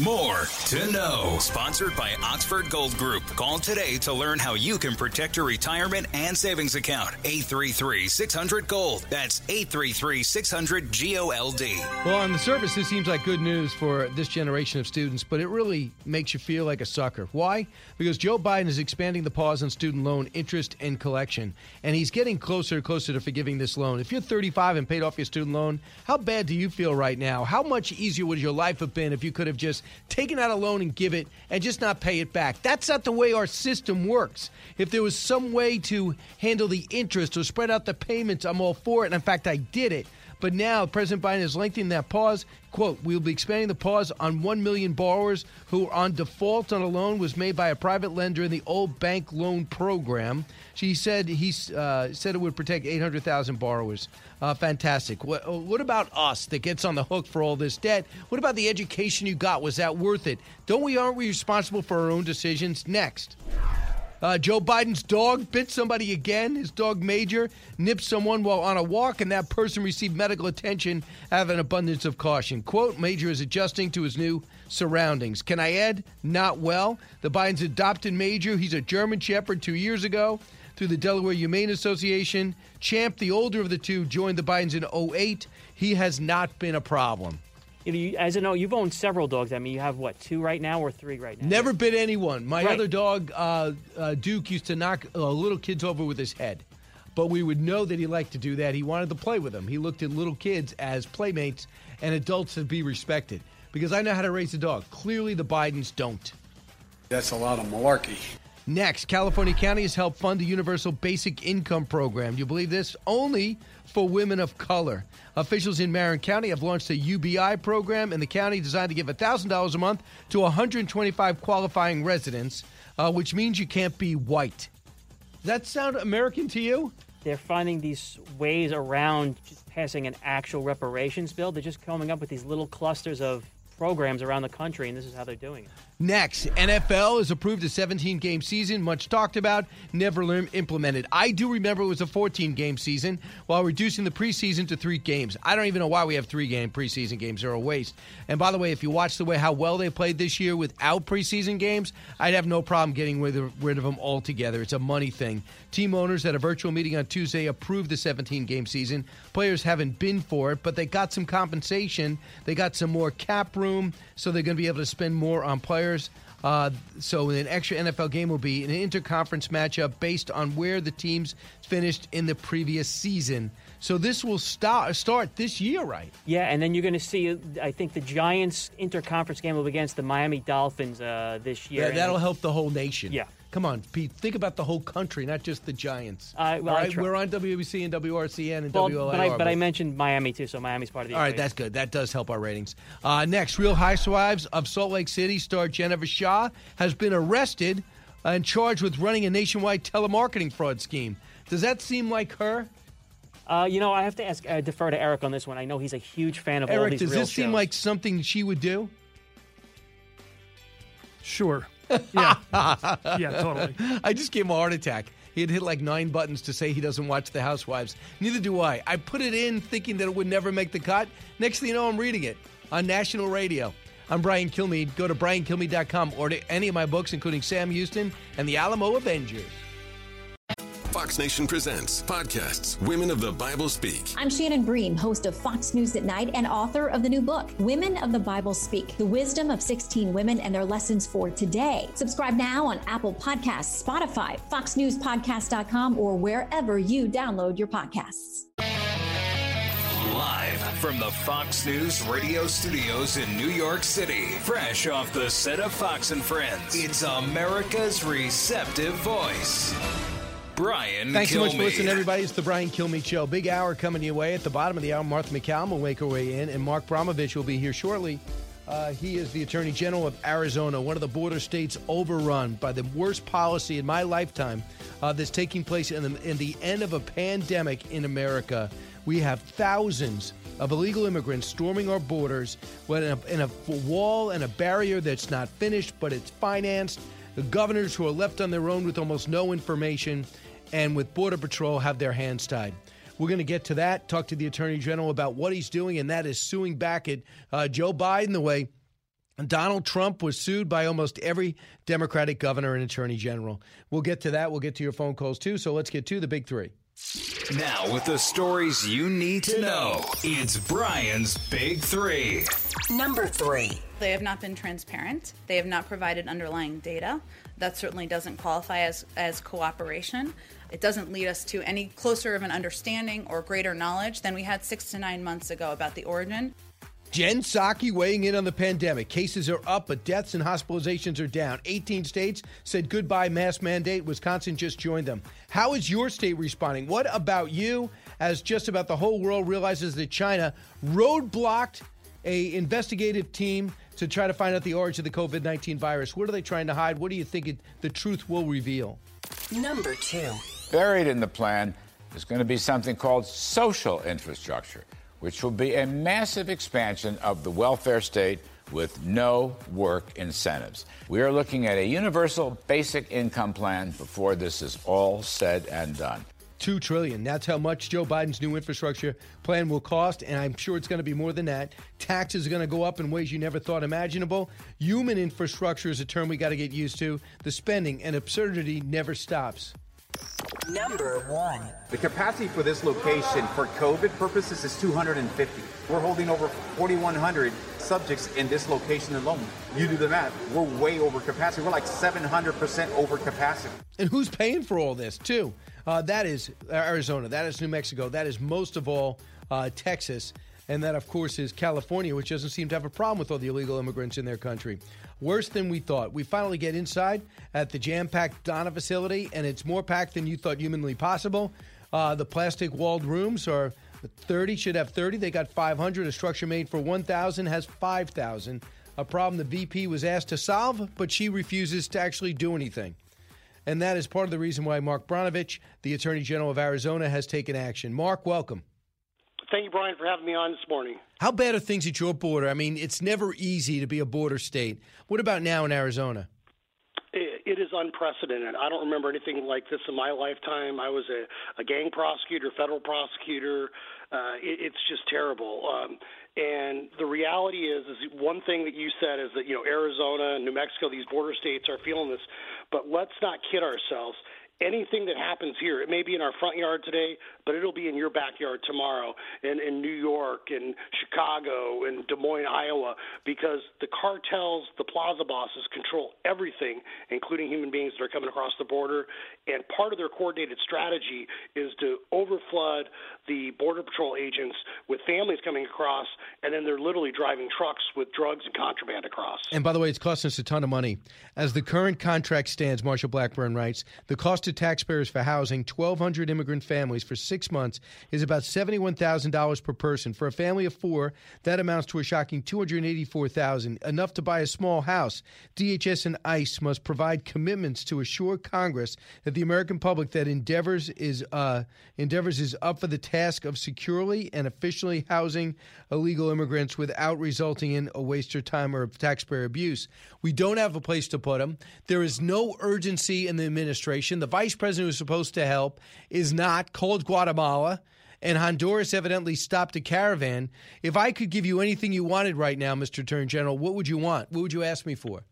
More to know. Sponsored by Oxford Gold Group. Call today to learn how you can protect your retirement and savings account. 833 600 Gold. That's 833 600 G O L D. Well, on the surface, this seems like good news for this generation of students, but it really makes you feel like a sucker. Why? Because Joe Biden is expanding the pause on student loan interest and collection, and he's getting closer and closer to forgiving this loan. If you're 35 and paid off your student loan, how bad do you feel right now? How much easier would your life have been if you could have just taken out a loan and give it and just not pay it back? That's not the way our system works. If there was some way to handle the interest or spread out the payments, I'm all for it. And in fact, I did it. But now President Biden is lengthening that pause. Quote, we'll be expanding the pause on 1 million borrowers who are on default on a loan was made by a private lender in the old bank loan program. She said he uh, said it would protect 800,000 borrowers. Uh, fantastic. What, what about us that gets on the hook for all this debt? What about the education you got? Was that worth it? Don't we, aren't we responsible for our own decisions? Next. Uh, Joe Biden's dog bit somebody again. His dog Major nipped someone while on a walk, and that person received medical attention out of an abundance of caution. Quote, Major is adjusting to his new surroundings. Can I add? Not well. The Bidens adopted Major. He's a German Shepherd two years ago through the Delaware Humane Association. Champ, the older of the two, joined the Bidens in 08. He has not been a problem. You, as you know, you've owned several dogs. I mean, you have what two right now or three right now? Never bit anyone. My Right. other dog, uh, uh, Duke, used to knock uh, little kids over with his head. But we would know that he liked to do that. He wanted to play with them. He looked at little kids as playmates and adults to be respected. Because I know how to raise a dog. Clearly, the Bidens don't. That's a lot of malarkey. Next, California County has helped fund the Universal Basic Income Program. You believe this? Only for women of color. Officials in Marin County have launched a UBI program in the county designed to give $1,000 a month to 125 qualifying residents, uh, which means you can't be white. Does that sound American to you? They're finding these ways around just passing an actual reparations bill. They're just coming up with these little clusters of programs around the country, and this is how they're doing it. Next, NFL has approved a 17 game season, much talked about, never implemented. I do remember it was a 14 game season while reducing the preseason to three games. I don't even know why we have three game preseason games. They're a waste. And by the way, if you watch the way how well they played this year without preseason games, I'd have no problem getting rid of, rid of them altogether. It's a money thing. Team owners at a virtual meeting on Tuesday approved the 17 game season. Players haven't been for it, but they got some compensation. They got some more cap room, so they're going to be able to spend more on players. Uh, so an extra NFL game will be an interconference matchup based on where the teams finished in the previous season. So this will start start this year, right? Yeah, and then you're going to see. I think the Giants interconference game will be against the Miami Dolphins uh, this year. That, that'll help the whole nation. Yeah. Come on, Pete. Think about the whole country, not just the Giants. Uh, well, All right, we're on WBC and WRCN and Well, WLIR. but I, but I mentioned Miami too, so Miami's part of the. All right, equation. that's good. That does help our ratings. Uh, next, Real Housewives of Salt Lake City star Jennifer Shah has been arrested and charged with running a nationwide telemarketing fraud scheme. Does that seem like her? Uh, you know, I have to ask, uh, defer to Eric on this one. I know he's a huge fan of all Eric, these does real this seem like something she would do? Sure. Yeah. yeah, totally. I just gave him a heart attack. He had hit like nine buttons to say he doesn't watch The Housewives. Neither do I. I put it in thinking that it would never make the cut. Next thing you know, I'm reading it on national radio. I'm Brian Kilmeade. Go to briankilmeade.com. Order any of my books, including Sam Houston and the Alamo Avengers. Fox Nation presents podcasts Women of the Bible Speak. I'm Shannon Bream, host of Fox News at Night and author of the new book, Women of the Bible Speak The Wisdom of 16 Women and Their Lessons for Today. Subscribe now on Apple Podcasts, Spotify, FoxNewsPodcast.com, or wherever you download your podcasts. Live from the Fox News radio studios in New York City, fresh off the set of Fox and Friends, it's America's receptive voice. Brian Thanks so much for listening, everybody. It's the Brian Kilmeade Show. Big hour coming your way. At the bottom of the hour, Martha MacCallum will make her way in, and Mark Brnovich will be here shortly. Uh, he is the Attorney General of Arizona, one of the border states overrun by the worst policy in my lifetime uh, that's taking place in the, in the end of a pandemic in America. We have thousands of illegal immigrants storming our borders in a, in a wall and a barrier that's not finished, but it's financed. The governors who are left on their own with almost no information and with Border Patrol have their hands tied. We're going to get to that, talk to the Attorney General about what he's doing, and that is suing back at uh, Joe Biden the way Donald Trump was sued by almost every Democratic governor and attorney general. We'll get to that. We'll get to your phone calls too. So let's get to the big three. Now, with the stories you need to know, it's Brian's Big Three. Number three. They have not been transparent. They have not provided underlying data. That certainly doesn't qualify as, as cooperation. It doesn't lead us to any closer of an understanding or greater knowledge than we had six to nine months ago about the origin Jen Psaki weighing in on the pandemic. Cases are up, but deaths and hospitalizations are down. 18 states said goodbye mask mandate. Wisconsin just joined them. How is your state responding? What about you, as just about the whole world realizes that China roadblocked a investigative team to try to find out the origin of the COVID 19 virus? What are they trying to hide? What do you think it, the truth will reveal? Number two. Buried in the plan is going to be something called social infrastructure which will be a massive expansion of the welfare state with no work incentives. We are looking at a universal basic income plan before this is all said and done. Two trillion. That's how much Joe Biden's new infrastructure plan will cost, and I'm sure it's going to be more than that. Taxes are going to go up in ways you never thought imaginable. Human infrastructure is a term we got to get used to. The spending and absurdity never stops. Number one. The capacity for this location for COVID purposes is 250. We're holding over 4,100 subjects in this location alone. You do the math, we're way over capacity. We're like 700% over capacity. And who's paying for all this, too? Uh, that is Arizona, that is New Mexico, that is most of all uh, Texas. And that, of course, is California, which doesn't seem to have a problem with all the illegal immigrants in their country. Worse than we thought. We finally get inside at the jam packed Donna facility, and it's more packed than you thought humanly possible. Uh, the plastic walled rooms are 30, should have 30. They got 500. A structure made for 1,000 has 5,000. A problem the VP was asked to solve, but she refuses to actually do anything. And that is part of the reason why Mark Brnovich, the Attorney General of Arizona, has taken action. Mark, welcome. Thank you, Brian, for having me on this morning. How bad are things at your border? I mean, it's never easy to be a border state. What about now in Arizona? it is unprecedented. I don't remember anything like this in my lifetime. I was a, a gang prosecutor, federal prosecutor. Uh, it, it's just terrible. Um, and the reality is, is one thing that you said is that you know Arizona, New Mexico, these border states are feeling this. But let's not kid ourselves anything that happens here, it may be in our front yard today, but it'll be in your backyard tomorrow in, in New York and Chicago and Des Moines, Iowa, because the cartels, the plaza bosses control everything, including human beings that are coming across the border. And part of their coordinated strategy is to overflood the Border Patrol agents with families coming across, and then they're literally driving trucks with drugs and contraband across. And by the way, it's costing us a ton of money. As the current contract stands, Marsha Blackburn writes, the cost to taxpayers for housing 1,200 immigrant families for six months is about $71,000 per person. For a family of four, that amounts to a shocking 284,000, enough to buy a small house. DHS and ICE must provide commitments to assure Congress that the American public that endeavors is uh, endeavors is up for the task of securely and efficiently housing illegal immigrants without resulting in a waste of time or taxpayer abuse. We don't have a place to put them. There is no urgency in the administration. The vice president who's supposed to help is not called Guatemala. And Honduras evidently stopped a caravan. If I could give you anything you wanted right now, Mr. Attorney General, what would you want? What would you ask me for?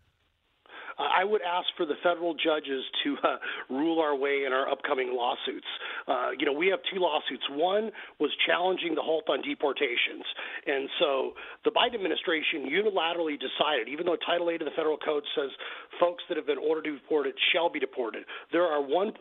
I would ask for the federal judges to uh, rule our way in our upcoming lawsuits. Uh, you know, we have two lawsuits. One was challenging the halt on deportations. And so the Biden administration unilaterally decided, even though Title 8 of the federal code says folks that have been ordered to be deported shall be deported, there are 1.2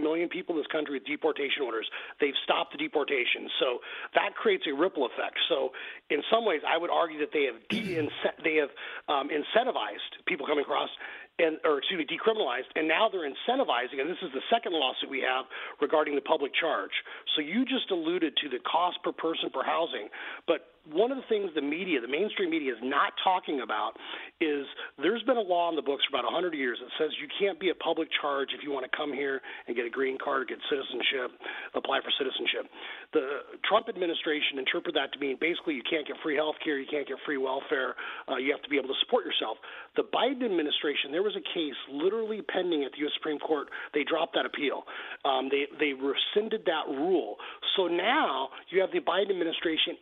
million people in this country with deportation orders. They've stopped the deportation. So that creates a ripple effect. So in some ways, I would argue that they have de- they have um, incentivized people coming across and or excuse me, decriminalized, and now they're incentivizing, and this is the second lawsuit we have regarding the public charge. So you just alluded to the cost per person per housing, but one of the things the media, the mainstream media, is not talking about is there's been a law in the books for about 100 years that says you can't be a public charge if you want to come here and get a green card, get citizenship, apply for citizenship. The Trump administration interpreted that to mean basically you can't get free health care, you can't get free welfare, uh, you have to be able to support yourself. The Biden administration, there was a case literally pending at the U.S. Supreme Court. They dropped that appeal. Um, they they rescinded that rule. So now you have the Biden administration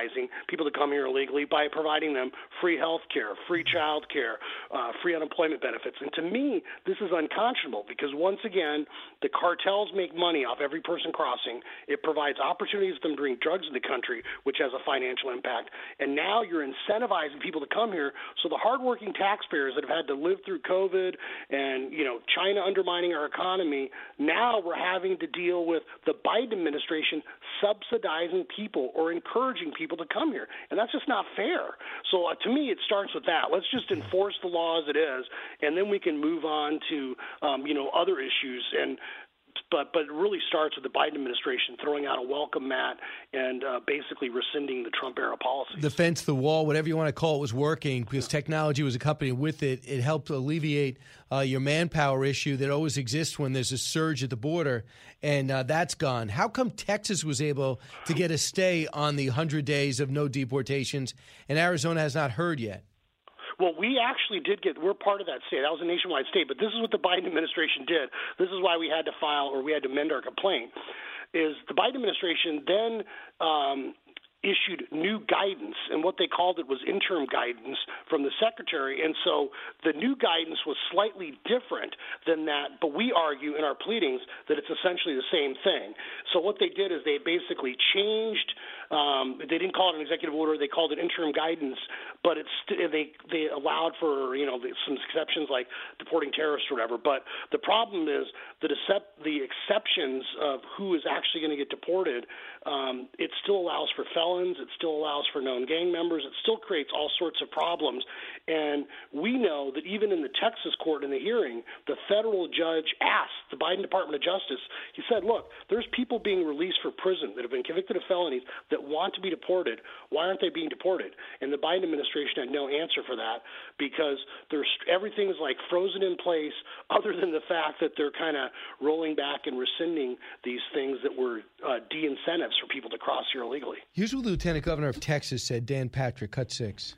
incentivizing people to come here illegally by providing them free health care, free child care, uh, free unemployment benefits. And to me, this is unconscionable because once again, the cartels make money off every person crossing. It provides opportunities for them to bring drugs in the country, which has a financial impact. And now you're incentivizing people to come here. So the hardworking taxpayers that have had to live through COVID and you know China undermining our economy, now we're having to deal with the Biden administration subsidizing people or encouraging people to come here, and that's just not fair. So uh, to me, it starts with that. Let's just enforce the law as it is, and then we can move on to um, you know other issues and but but it really starts with the Biden administration throwing out a welcome mat and uh, basically rescinding the Trump era policy. The fence, the wall, whatever you want to call it, was working because technology was accompanied with it. It helped alleviate uh, your manpower issue that always exists when there's a surge at the border, and uh, that's gone. How come Texas was able to get a stay on the 100 days of no deportations, and Arizona has not heard yet? Well, we actually did get, we're part of that state. That was a nationwide state, but this is what the Biden administration did. This is why we had to file or we had to amend our complaint. Is the Biden administration then um, issued new guidance, and what they called it was interim guidance from the secretary. And so the new guidance was slightly different than that, but we argue in our pleadings that it's essentially the same thing. So what they did is they basically changed um, they didn't call it an executive order; they called it interim guidance. But it's they they allowed for you know some exceptions like deporting terrorists or whatever. But the problem is the decept- the exceptions of who is actually going to get deported. Um, it still allows for felons. It still allows for known gang members. It still creates all sorts of problems. And we know that even in the Texas court in the hearing, the federal judge asked the Biden Department of Justice. He said, "Look, there's people being released for prison that have been convicted of felonies that want to be deported, why aren't they being deported? And the Biden administration had no answer for that because there's everything's like frozen in place, other than the fact that they're kind of rolling back and rescinding these things that were uh, de-incentives for people to cross here illegally. Lieutenant Governor of Texas said, Dan Patrick, cut six.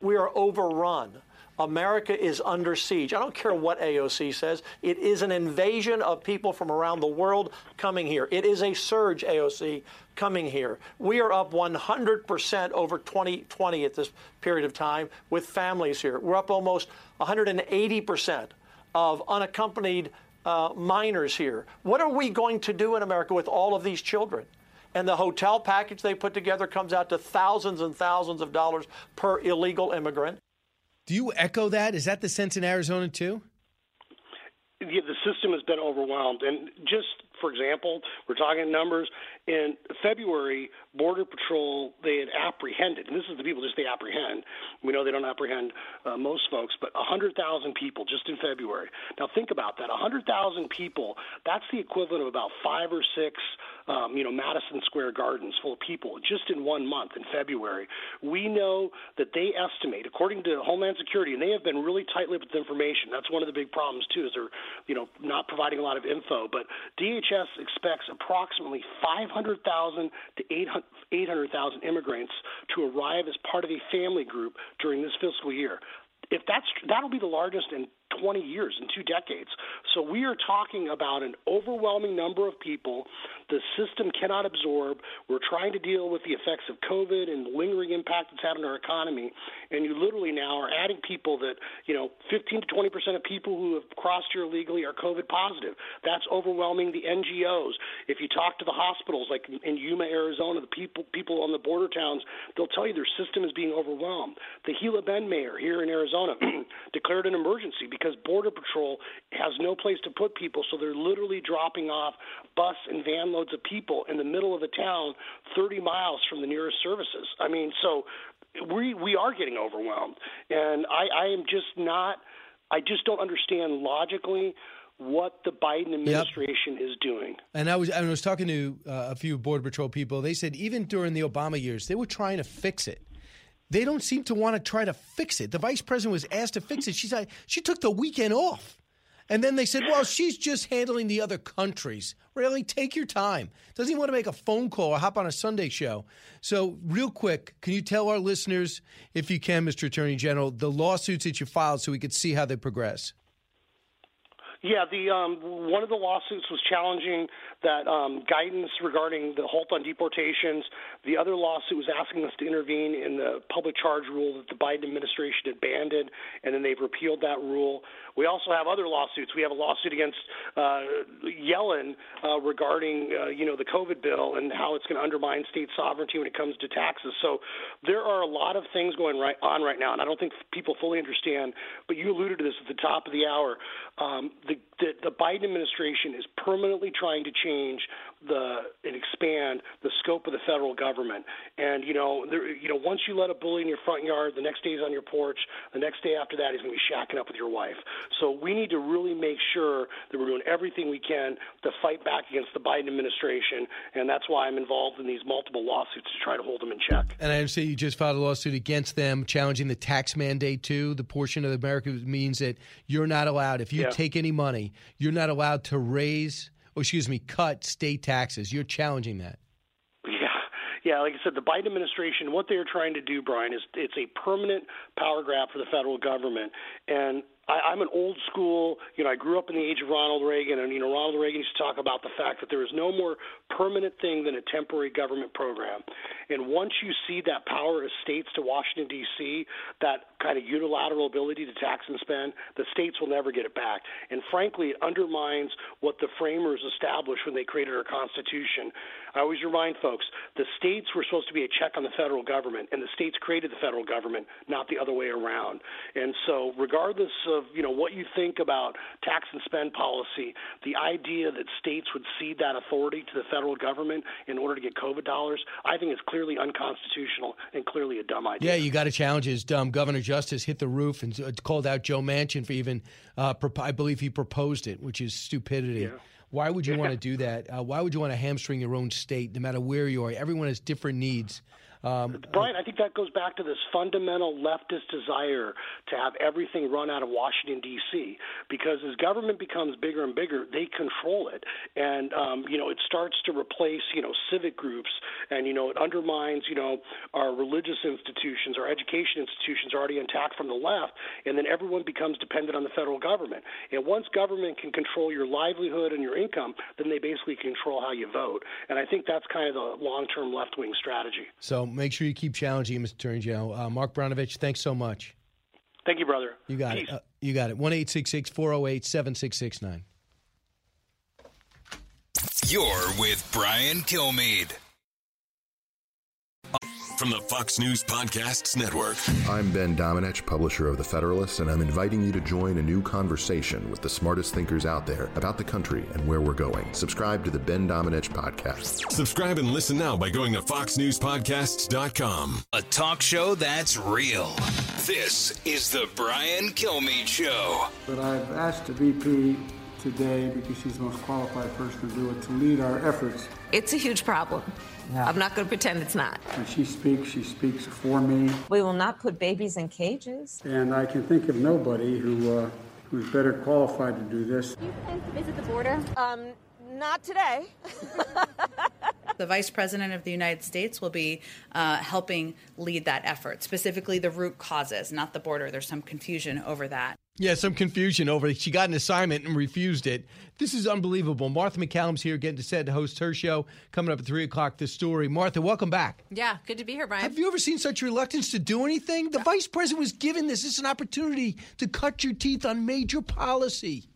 We are overrun America is under siege. I don't care what AOC says. It is an invasion of people from around the world coming here. It is a surge, AOC, coming here. We are up 100% over 2020 at this period of time with families here. We're up almost 180% of unaccompanied uh, minors here. What are we going to do in America with all of these children? And the hotel package they put together comes out to thousands and thousands of dollars per illegal immigrant. Do you echo that? Is that the sense in Arizona too? Yeah, the system has been overwhelmed. And just for example, we're talking numbers. In February, Border Patrol they had apprehended, and this is the people just they apprehend. We know they don't apprehend uh, most folks, but 100,000 people just in February. Now think about that: 100,000 people. That's the equivalent of about five or six, um, you know, Madison Square Gardens full of people just in one month in February. We know that they estimate, according to Homeland Security, and they have been really tight-lipped with information. That's one of the big problems too, is they're, you know, not providing a lot of info. But DHS expects approximately 500,000 to 800,000 immigrants to arrive as part of a family group during this fiscal year. If that's that'll be the largest in 20 years, in two decades. So we are talking about an overwhelming number of people the system cannot absorb. We're trying to deal with the effects of COVID and the lingering impact it's had on our economy. And you literally now are adding people that, you know, 15 to 20 percent of people who have crossed here illegally are COVID positive. That's overwhelming the NGOs. If you talk to the hospitals, like in Yuma, Arizona, the people people on the border towns, they'll tell you their system is being overwhelmed. The Gila Bend mayor here in Arizona declared an emergency because Border Patrol has no place to put people, so they're literally dropping off bus and van loads of people in the middle of a town 30 miles from the nearest services. I mean, so we we are getting overwhelmed, and I, I am just not. I just don't understand logically what the Biden administration yep. is doing. And I was I was talking to uh, a few border patrol people. They said even during the Obama years, they were trying to fix it. They don't seem to want to try to fix it. The vice president was asked to fix it. She said she took the weekend off. And then they said, well, she's just handling the other countries. Really? Take your time. Doesn't he want to make a phone call or hop on a Sunday show? So, real quick, can you tell our listeners, if you can, Mr. Attorney General, the lawsuits that you filed so we could see how they progress? Yeah, the um, one of the lawsuits was challenging that um, guidance regarding the halt on deportations. The other lawsuit was asking us to intervene in the public charge rule that the Biden administration had banned, and then they've repealed that rule. We also have other lawsuits. We have a lawsuit against uh, Yellen uh, regarding uh, you know the COVID bill and how it's going to undermine state sovereignty when it comes to taxes. So there are a lot of things going right on right now, and I don't think people fully understand. But you alluded to this at the top of the hour. Um, the, the the Biden administration is permanently trying to change the and expand the scope of the federal government. And you know, there, you know, once you let a bully in your front yard, the next day he's on your porch. The next day after that, he's going to be shacking up with your wife. So we need to really make sure that we're doing everything we can to fight back against the Biden administration, and that's why I'm involved in these multiple lawsuits to try to hold them in check. And I understand you just filed a lawsuit against them, challenging the tax mandate too. The portion of America means that you're not allowed, if you Yeah. take any money, you're not allowed to raise, or excuse me, cut state taxes. You're challenging that. Yeah, yeah. Like I said, the Biden administration, what they're trying to do, Brian, is it's a permanent power grab for the federal government. And I, I'm an old school. You know, I grew up in the age of Ronald Reagan, and you know, Ronald Reagan used to talk about the fact that there is no more permanent thing than a temporary government program. And once you see that power of states to Washington D.C., that kind of unilateral ability to tax and spend, the states will never get it back. And frankly, it undermines what the framers established when they created our Constitution. I always remind folks the states were supposed to be a check on the federal government, and the states created the federal government, not the other way around. And so, regardless of you know what you think about tax and spend policy, the idea that states would cede that authority to the federal government in order to get COVID dollars, I think is clearly unconstitutional and clearly a dumb idea. Yeah, you got to challenge his dumb. Governor Justice hit the roof and uh, called out Joe Manchin for even, uh, prop- I believe he proposed it, which is stupidity. Yeah. Why would you Yeah. want to do that? Uh, why would you want to hamstring your own state, no matter where you are? Everyone has different needs. Um, Brian, I think that goes back to this fundamental leftist desire to have everything run out of Washington D.C. Because as government becomes bigger and bigger, they control it, and um, you know it starts to replace you know civic groups, and you know it undermines you know our religious institutions, our education institutions are already intact from the left, and then everyone becomes dependent on the federal government. And once government can control your livelihood and your income, then they basically control how you vote. And I think that's kind of the long-term left-wing strategy. so make sure you keep challenging him, Mr. Attorney General. Uh, Mark Brnovich, thanks so much. Thank you, brother. You got Peace. it. Uh, you got it. 1 408 7669. You're with Brian Kilmeade. From the Fox News Podcasts Network. I'm Ben Domenech, publisher of The Federalist, and I'm inviting you to join a new conversation with the smartest thinkers out there about the country and where we're going. Subscribe to the Ben Domenech podcast. Subscribe and listen now by going to foxnewspodcasts.com. A talk show that's real. This is the Brian Kilmeade Show. But I've asked the VP today, because she's the most qualified person to do it, to lead our efforts. It's a huge problem. I'm not going to pretend it's not. When she speaks, she speaks for me. We will not put babies in cages. And I can think of nobody who, uh, who's better qualified to do this. You plan to visit the border? Um, not today. The Vice President of the United States will be uh, helping lead that effort, specifically the root causes, not the border. There's some confusion over that. Yeah, some confusion over she got an assignment and refused it. This is unbelievable. Martha MacCallum's here getting to set to host her show coming up at 3 o'clock. This story. Martha, welcome back. Yeah, good to be here, Brian. Have you ever seen such reluctance to do anything? The vice president was given this. This is an opportunity to cut your teeth on major policy.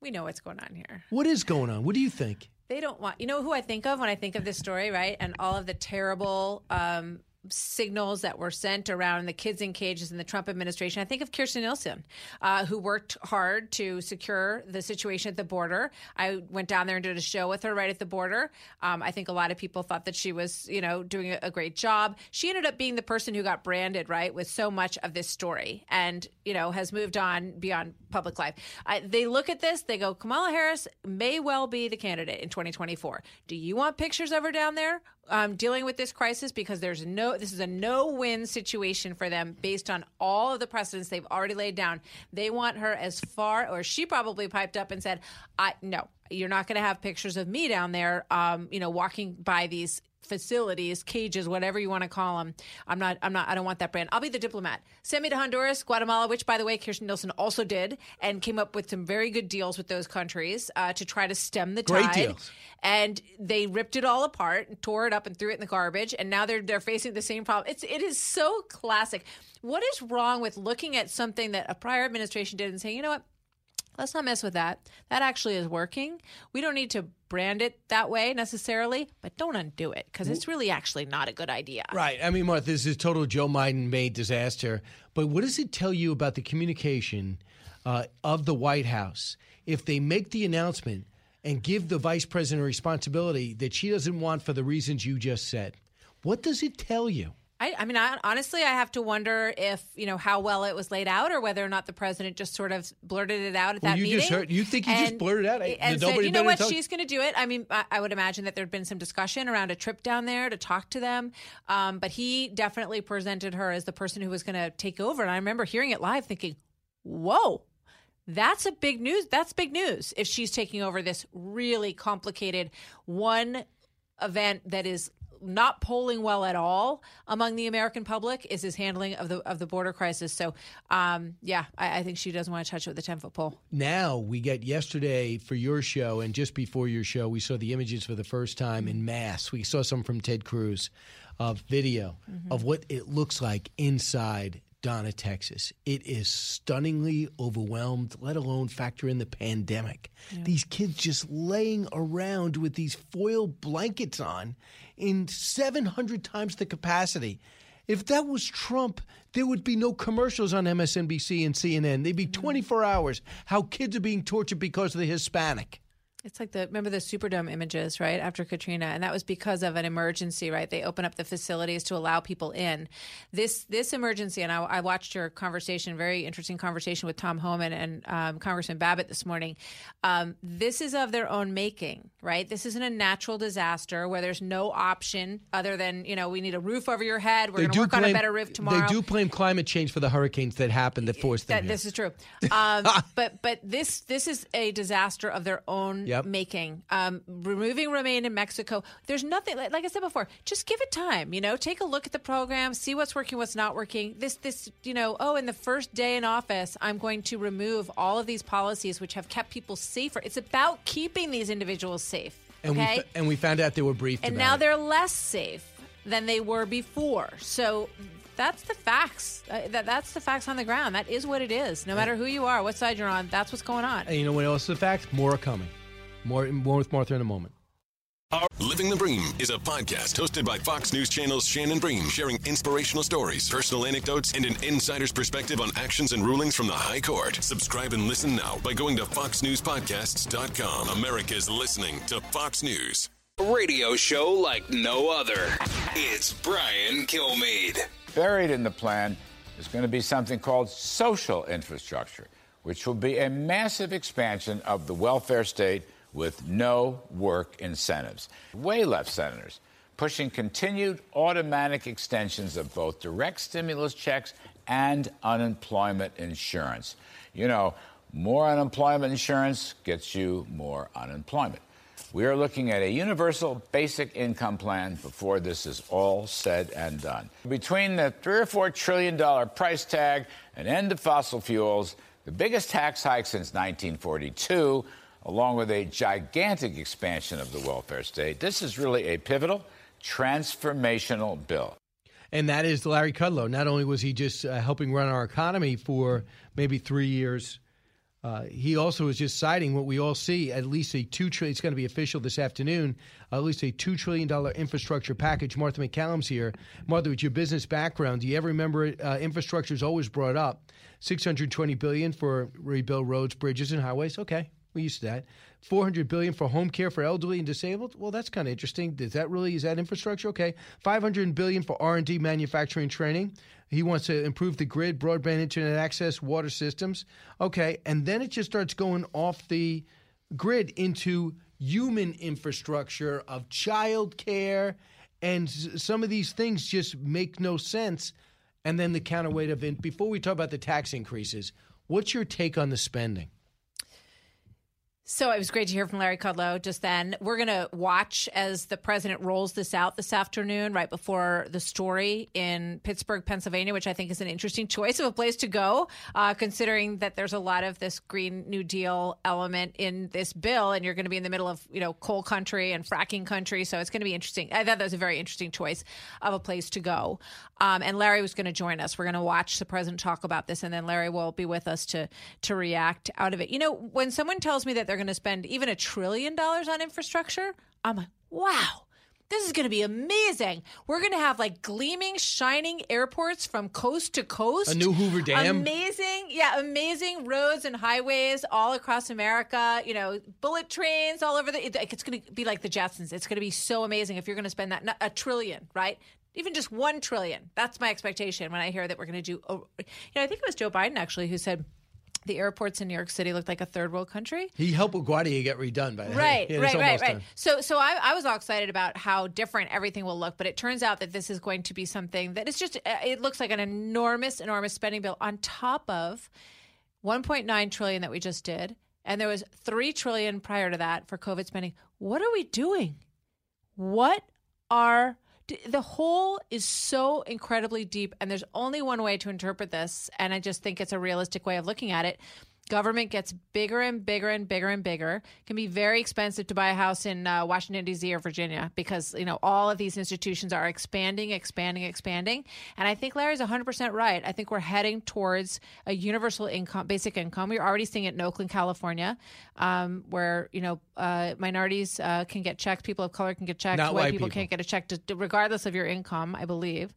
We know what's going on here. What is going on? What do you think? They don't want, you know who I think of when I think of this story, right? And all of the terrible um, signals that were sent around the kids in cages in the Trump administration. I think of Kirstjen Nielsen, uh, who worked hard to secure the situation at the border. I went down there and did a show with her right at the border. Um, I think a lot of people thought that she was, you know, doing a, great job. She ended up being the person who got branded, right, with so much of this story and, you know, has moved on beyond public life. I, they look at this, they go, Kamala Harris may well be the candidate in 2024. Do you want pictures of her down there? Um, dealing with this crisis because there's no this is a no-win situation for them based on all of the precedents they've already laid down. They want her as far, or she probably piped up and said, "I no, you're not going to have pictures of me down there, um, you know, walking by these." Facilities, cages, whatever you want to call them. I'm not. I'm not. I don't want that brand. I'll be the diplomat. Send me to Honduras, Guatemala, which, by the way, Kirstjen Nielsen also did, and came up with some very good deals with those countries uh, to try to stem the Great tide. deals. And they ripped it all apart, and tore it up, and threw it in the garbage. And now they're they're facing the same problem. It's it is so classic. What is wrong with looking at something that a prior administration did and saying, you know what? Let's not mess with that. That actually is working. We don't need to brand it that way necessarily, but don't undo it because it's really actually not a good idea. Right. I mean, Martha, this is total Joe Biden made disaster. But what does it tell you about the communication uh, of the White House if they make the announcement and give the vice president a responsibility that she doesn't want for the reasons you just said? What does it tell you? I, I mean, I, honestly, I have to wonder if you know how well it was laid out, or whether or not the president just sort of blurted it out at Well, that you meeting. just heard- you think he just and- blurted it out? and said, "You know what? She's going to do it." I mean, I, I would imagine that there'd been some discussion around a trip down there to talk to them, um, but he definitely presented her as the person who was going to take over. And I remember hearing it live, thinking, "Whoa." That's a big news. That's big news if she's taking over this really complicated one event that is not polling well at all among the American public is his handling of the of the border crisis. So, um, yeah, I, I think she doesn't want to touch it with a ten foot pole. Now we get yesterday for your show, and just before your show, we saw the images for the first time in mass. We saw some from Ted Cruz of video of what it looks like inside Donna, Texas. It is stunningly overwhelmed, let alone factor in the pandemic. These kids just laying around with these foil blankets on in 700 times the capacity. If that was Trump, there would be no commercials on MSNBC and CNN. They'd be mm-hmm. 24 hours. How kids are being tortured because of the Hispanic. It's like the remember the Superdome images, right? After Katrina, and that was because of an emergency, right? They open up the facilities to allow people in. This this emergency, and I, I watched your conversation, very interesting conversation with Tom Homan and um, Congressman Babbitt this morning. Um, this is of their own making, right? This isn't a natural disaster where there's no option other than you know we need a roof over your head. We're going to work on a better roof tomorrow. They do blame climate change for the hurricanes that happened that forced them. That, this is true, um, but but this this is a disaster of their own Yep. making. Um, removing Remain in Mexico, there's nothing like, like I said before. Just give it time. You know, take a look at the program, see what's working, what's not working. This this you know, oh, in the first day in office, I'm going to remove all of these policies which have kept people safer. It's about keeping these individuals safe. and, okay, we, fa- and we found out they were briefed and now it. they're less safe than they were before. So that's the facts. Uh, that, that's the facts on the ground. That is what it is. No matter who you are, what side you're on, that's what's going on. And you know what else is a fact? More are coming. More, more with Martha in a moment. Living the Bream is a podcast hosted by Fox News Channel's Shannon Bream, sharing inspirational stories, personal anecdotes, and an insider's perspective on actions and rulings from the High Court. Subscribe and listen now by going to foxnewspodcasts.com. America's listening to Fox News. Radio show like no other. It's Brian Kilmeade. Buried in the plan is going to be something called social infrastructure, which will be a massive expansion of the welfare state with no work incentives. Way left senators pushing continued automatic extensions of both direct stimulus checks and unemployment insurance. You know, more unemployment insurance gets you more unemployment. We are looking at a universal basic income plan before this is all said and done. Between the three or four trillion dollar price tag and end of fossil fuels, the biggest tax hike since 1942, along with a gigantic expansion of the welfare state, this is really a pivotal, transformational bill. And that is Larry Kudlow. Not only was he just uh, helping run our economy for maybe three years, uh, he also is just citing what we all see at least a two trillion. It's going to be official this afternoon. at least a two trillion dollar infrastructure package. Martha MacCallum's here. Martha, with your business background, do you ever remember? Uh, infrastructure is always brought up. Six hundred twenty billion for rebuild roads, bridges, and highways. Okay, we used to that. Four hundred billion for home care for elderly and disabled. Well, that's kind of interesting. Is that really is that infrastructure? Okay, five hundred billion for R and D, manufacturing, training. He wants to improve the grid, broadband internet access, water systems. Okay, and then it just starts going off the grid into human infrastructure of child care, and some of these things just make no sense. And then the counterweight of. Before we talk about the tax increases, what's your take on the spending? So it was great to hear from Larry Kudlow just then. We're going to watch as the president rolls this out this afternoon, right before the story in Pittsburgh, Pennsylvania, which I think is an interesting choice of a place to go, uh, considering that there's a lot of this Green New Deal element in this bill, and you're going to be in the middle of you know coal country and fracking country, so it's going to be interesting. I thought that was a very interesting choice of a place to go. Um, and Larry was going to join us. We're going to watch the president talk about this, and then Larry will be with us to to react out of it. You know, when someone tells me that they're going to spend even a trillion dollars on infrastructure, I'm like, wow. This is going to be amazing. We're going to have like gleaming, shining airports from coast to coast. A new Hoover Dam. Amazing. Yeah, amazing roads and highways all across America. You know, bullet trains all over the. It's going to be like the Jetsons. It's going to be so amazing if you're going to spend that a trillion, right? Even just one trillion. That's my expectation when I hear that we're going to do. Oh, you know, I think it was Joe Biden actually who said the airports in New York City looked like a third world country. He helped LaGuardia get redone by the right, yeah, right, right, right. Done. So, so I, I, was all excited about how different everything will look, but it turns out that this is going to be something that is just. Uh, it looks like an enormous, enormous spending bill on top of 1.9 trillion that we just did, and there was three trillion prior to that for COVID spending. What are we doing? What are the hole is so incredibly deep, and there's only one way to interpret this, and I just think it's a realistic way of looking at it government gets bigger and bigger and bigger and bigger. It can be very expensive to buy a house in uh, Washington D.C. or Virginia because you know all of these institutions are expanding, expanding, expanding. And I think Larry's 100 percent right. I think we're heading towards a universal income, basic income. We're already seeing it in Oakland, California, um, where you know uh, minorities uh, can get checks, people of color can get checks, white, white people, people, can't get a check, to, regardless of your income. I believe.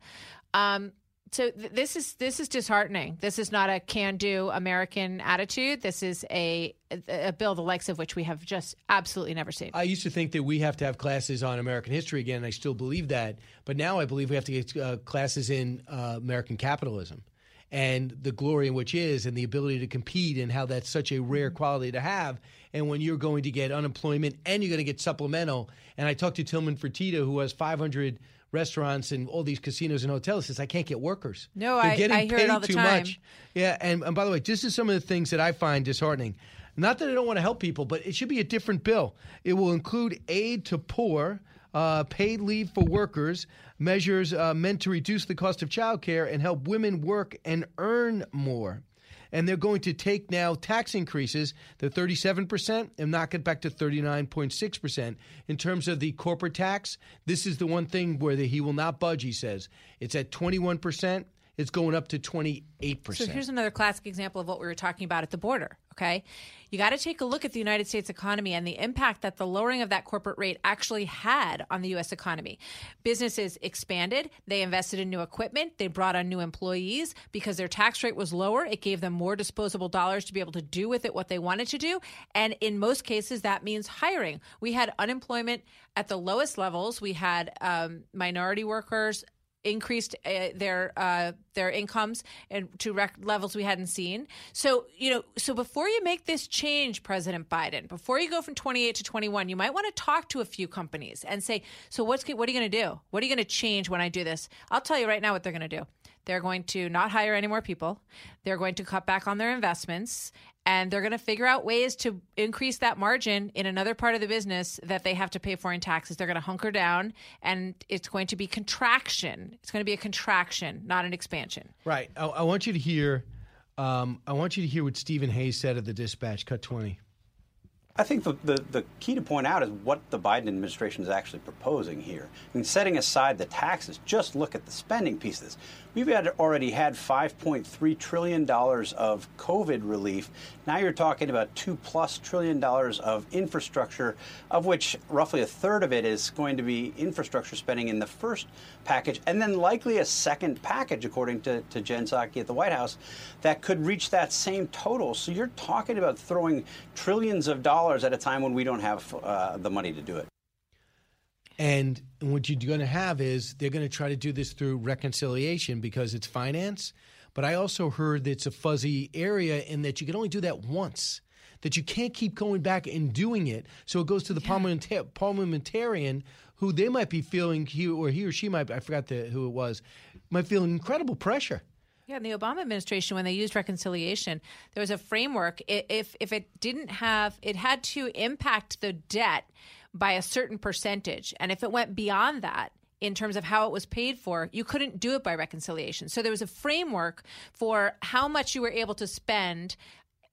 Um, so th- this is this is disheartening. This is not a can-do American attitude. This is a, a bill the likes of which we have just absolutely never seen. I used to think that we have to have classes on American history again. And I still believe that, but now I believe we have to get uh, classes in uh, American capitalism and the glory in which is, and the ability to compete, and how that's such a rare quality to have. And when you're going to get unemployment and you're going to get supplemental, and I talked to Tillman Fertitta, who has 500 restaurants and all these casinos and hotels says I can't get workers. No, They're I, getting I hear paid it all the too time. much. Yeah, and, and by the way, this is some of the things that I find disheartening. Not that I don't want to help people, but it should be a different bill. It will include aid to poor, uh, paid leave for workers, measures uh, meant to reduce the cost of childcare and help women work and earn more and they're going to take now tax increases, the 37%, and knock it back to 39.6%. In terms of the corporate tax, this is the one thing where the, he will not budge, he says. It's at 21%. It's going up to 28%. So here's another classic example of what we were talking about at the border. Okay. You got to take a look at the United States economy and the impact that the lowering of that corporate rate actually had on the U.S. economy. Businesses expanded, they invested in new equipment, they brought on new employees because their tax rate was lower. It gave them more disposable dollars to be able to do with it what they wanted to do. And in most cases, that means hiring. We had unemployment at the lowest levels, we had um, minority workers increased uh, their uh, their incomes and to rec- levels we hadn't seen. So you know, so before you make this change, President Biden, before you go from 28 to 21, you might want to talk to a few companies and say, so what's what are you going to do? What are you going to change when I do this? I'll tell you right now what they're going to do. They're going to not hire any more people. They're going to cut back on their investments and they're going to figure out ways to increase that margin in another part of the business that they have to pay for in taxes. They're going to hunker down and it's going to be contraction. It's going to be a contraction, not an expansion. Right. I, I want you to hear. Um, I want you to hear what Stephen Hayes said at the Dispatch. Cut twenty. I think the, the, the, key to point out is what the Biden administration is actually proposing here. I mean, setting aside the taxes, just look at the spending piece of this. We've had already had $5.3 trillion of COVID relief. Now you're talking about two plus trillion dollars of infrastructure, of which roughly a third of it is going to be infrastructure spending in the first package, and then likely a second package, according to, to Jen Psaki at the White House, that could reach that same total. So you're talking about throwing trillions of dollars at a time when we don't have uh, the money to do it. And what you're going to have is they're going to try to do this through reconciliation because it's finance. But I also heard that it's a fuzzy area in that you can only do that once, that you can't keep going back and doing it. So it goes to the yeah. parliamenta- parliamentarian who they might be feeling, he or he or she might, I forgot the, who it was, might feel incredible pressure Yeah, in the Obama administration, when they used reconciliation, there was a framework. If if it didn't have, it had to impact the debt by a certain percentage, and if it went beyond that. In terms of how it was paid for, you couldn't do it by reconciliation. So there was a framework for how much you were able to spend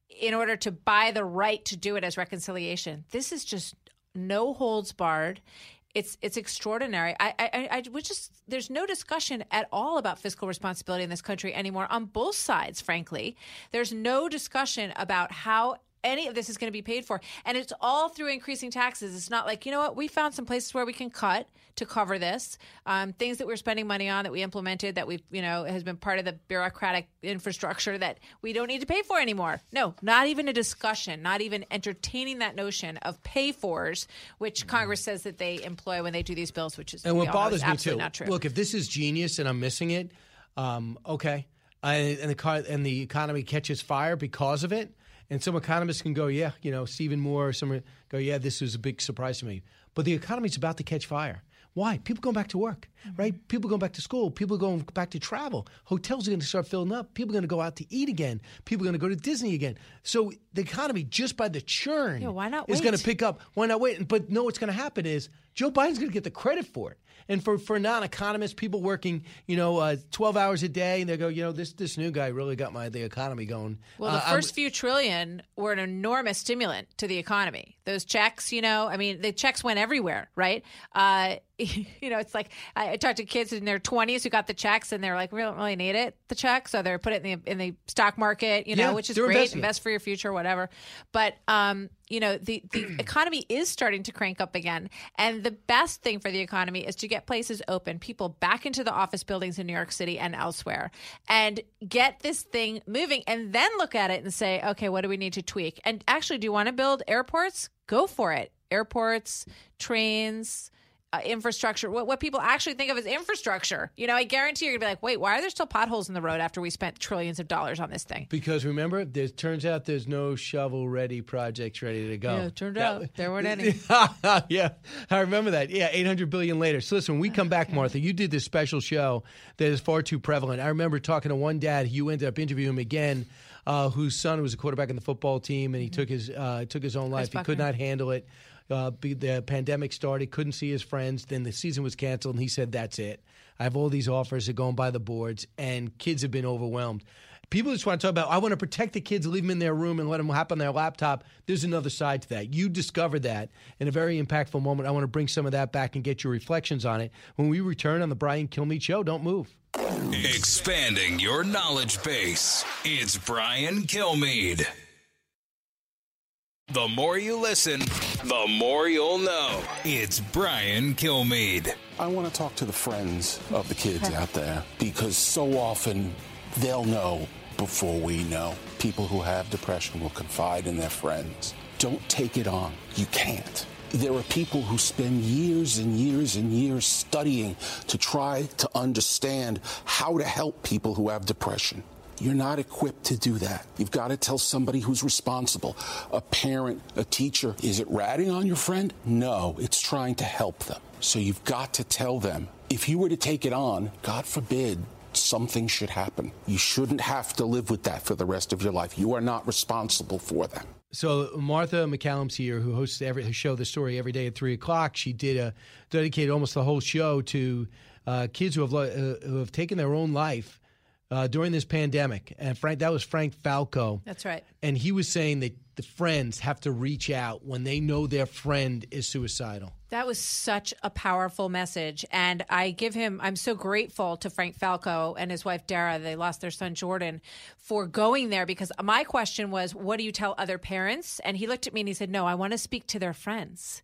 in order to buy the right to do it as reconciliation. This is just no holds barred. It's it's extraordinary. I, I I just there's no discussion at all about fiscal responsibility in this country anymore on both sides. Frankly, there's no discussion about how any of this is going to be paid for, and it's all through increasing taxes. It's not like you know what we found some places where we can cut to cover this. Um, things that we're spending money on that we implemented that we've you know has been part of the bureaucratic infrastructure that we don't need to pay for anymore. No, not even a discussion, not even entertaining that notion of pay fors, which Congress says that they employ when they do these bills, which is And what all know bothers me too. not true. Look, if this is genius and I'm missing it, um, okay, I, and the car and the economy catches fire because of it, and some economists can go, yeah, you know, Stephen Moore, or some go, yeah, this was a big surprise to me. But the economy's about to catch fire. Why? People going back to work, Mm-hmm. right? People going back to school. People going back to travel. Hotels are going to start filling up. People are going to go out to eat again. People are going to go to Disney again. So the economy, just by the churn, Yeah, why not is going to pick up. Why not wait? But no, what's going to happen is Joe Biden's going to get the credit for it. And for, for non-economists, people working, you know, uh, 12 hours a day, and they go, you know, this this new guy really got my the economy going. Well, the Uh, I'm- 1st few trillion were an enormous stimulant to the economy. Those checks, you know, I mean, the checks went everywhere, right? Uh, you know, it's like I, I talked to kids in their 20s who got the checks, and they're like, we don't really need it, the check, so they're put it in the in the stock market, you know, Yeah, which is great, it. invest for your future, whatever. But um, you know, the the economy is starting to crank up again, and the best thing for the economy is to get places open, people back into the office buildings in New York City and elsewhere, and get this thing moving, and then look at it and say, okay, what do we need to tweak? And actually, do you want to build airports? Go for it. Airports, trains. Uh, infrastructure, what, what people actually think of as infrastructure. You know, I guarantee you're gonna be like, wait, why are there still potholes in the road after we spent trillions of dollars on this thing? because remember, there turns out there's no shovel-ready projects ready to go. Yeah, it turned That- out there weren't any. yeah, I remember that. Yeah, 800 billion later. So listen, when we come back, Martha, you did this special show that is far too prevalent. I remember talking to one dad. You ended up interviewing him again, uh, whose son was a quarterback in the football team, and he took his uh, took his own life. He could not handle it. Uh, the pandemic started, couldn't see his friends. Then the season was canceled, and he said, "That's it. I have all these offers that going by the boards, and kids have been overwhelmed." People just want to talk about. I want to protect the kids, leave them in their room, and let them hop on their laptop. There's another side to that. You discovered that in a very impactful moment. I want to bring some of that back and get your reflections on it when we return on the Brian Kilmeade Show. Don't move. Expanding your knowledge base. It's Brian Kilmeade. The more you listen, the more you'll know. It's Brian Kilmeade. I want to talk to the friends of the kids out there because so often they'll know before we know. People who have depression will confide in their friends. Don't take it on. You can't. There are people who spend years and years and years studying to try to understand how to help people who have depression. You're not equipped to do that. You've got to tell somebody who's responsible a parent, a teacher. Is it ratting on your friend? No, it's trying to help them. So you've got to tell them if you were to take it on, God forbid, something should happen. You shouldn't have to live with that for the rest of your life. You are not responsible for them. So Martha MacCallum's here, who hosts every show, The Story, every day at three o'clock. She did a dedicated almost the whole show to uh, kids who have uh, who have taken their own life uh, during this pandemic. And Frank, that was Frank Falco. That's right. And he was saying that the friends have to reach out when they know their friend is suicidal. That was such a powerful message. And I give him, I'm so grateful to Frank Falco and his wife Dara. They lost their son Jordan for going there because my question was, what do you tell other parents? And he looked at me and he said, no, I want to speak to their friends.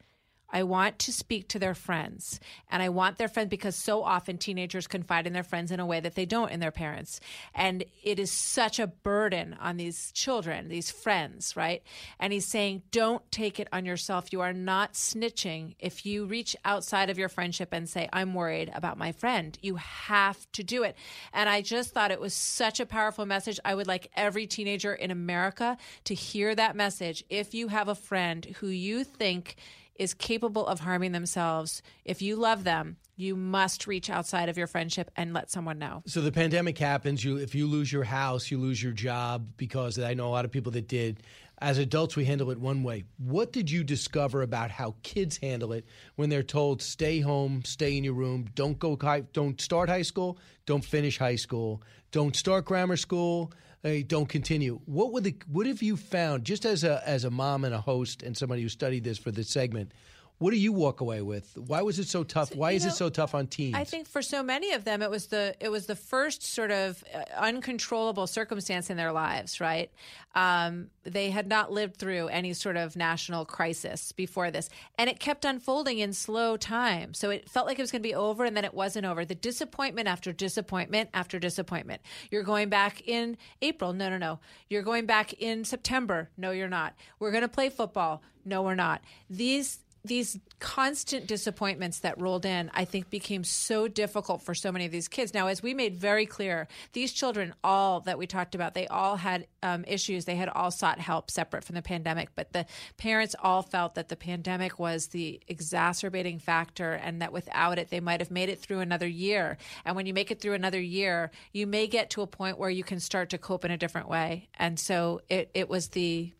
I want to speak to their friends. And I want their friends because so often teenagers confide in their friends in a way that they don't in their parents. And it is such a burden on these children, these friends, right? And he's saying, don't take it on yourself. You are not snitching if you reach outside of your friendship and say, I'm worried about my friend. You have to do it. And I just thought it was such a powerful message. I would like every teenager in America to hear that message. If you have a friend who you think is capable of harming themselves, if you love them, you must reach outside of your friendship and let someone know. So the pandemic happens. You, if you lose your house, you lose your job because I know a lot of people that did. As adults, we handle it one way. What did you discover about how kids handle it when they're told stay home, stay in your room, don't go, don't start high school, don't finish high school, don't start grammar school, uh, don't continue. What would the what have you found just as a as a mom and a host and somebody who studied this for this segment? What do you walk away with? Why was it so tough? Why is know, it so tough on teens? I think for so many of them, it was the it was the first sort of uh, uncontrollable circumstance in their lives. Right? Um, they had not lived through any sort of national crisis before this, and it kept unfolding in slow time. So it felt like it was going to be over, and then it wasn't over. The disappointment after disappointment after disappointment. You're going back in April. No, no, no. You're going back in September. No, you're not. We're going to play football. No, we're not. These these constant disappointments that rolled in, I think, became so difficult for so many of these kids. Now, as we made very clear, these children, all that we talked about, they all had um, issues. They had all sought help separate from the pandemic, but the parents all felt that the pandemic was the exacerbating factor and that without it, they might have made it through another year. And when you make it through another year, you may get to a point where you can start to cope in a different way. And so it, it was the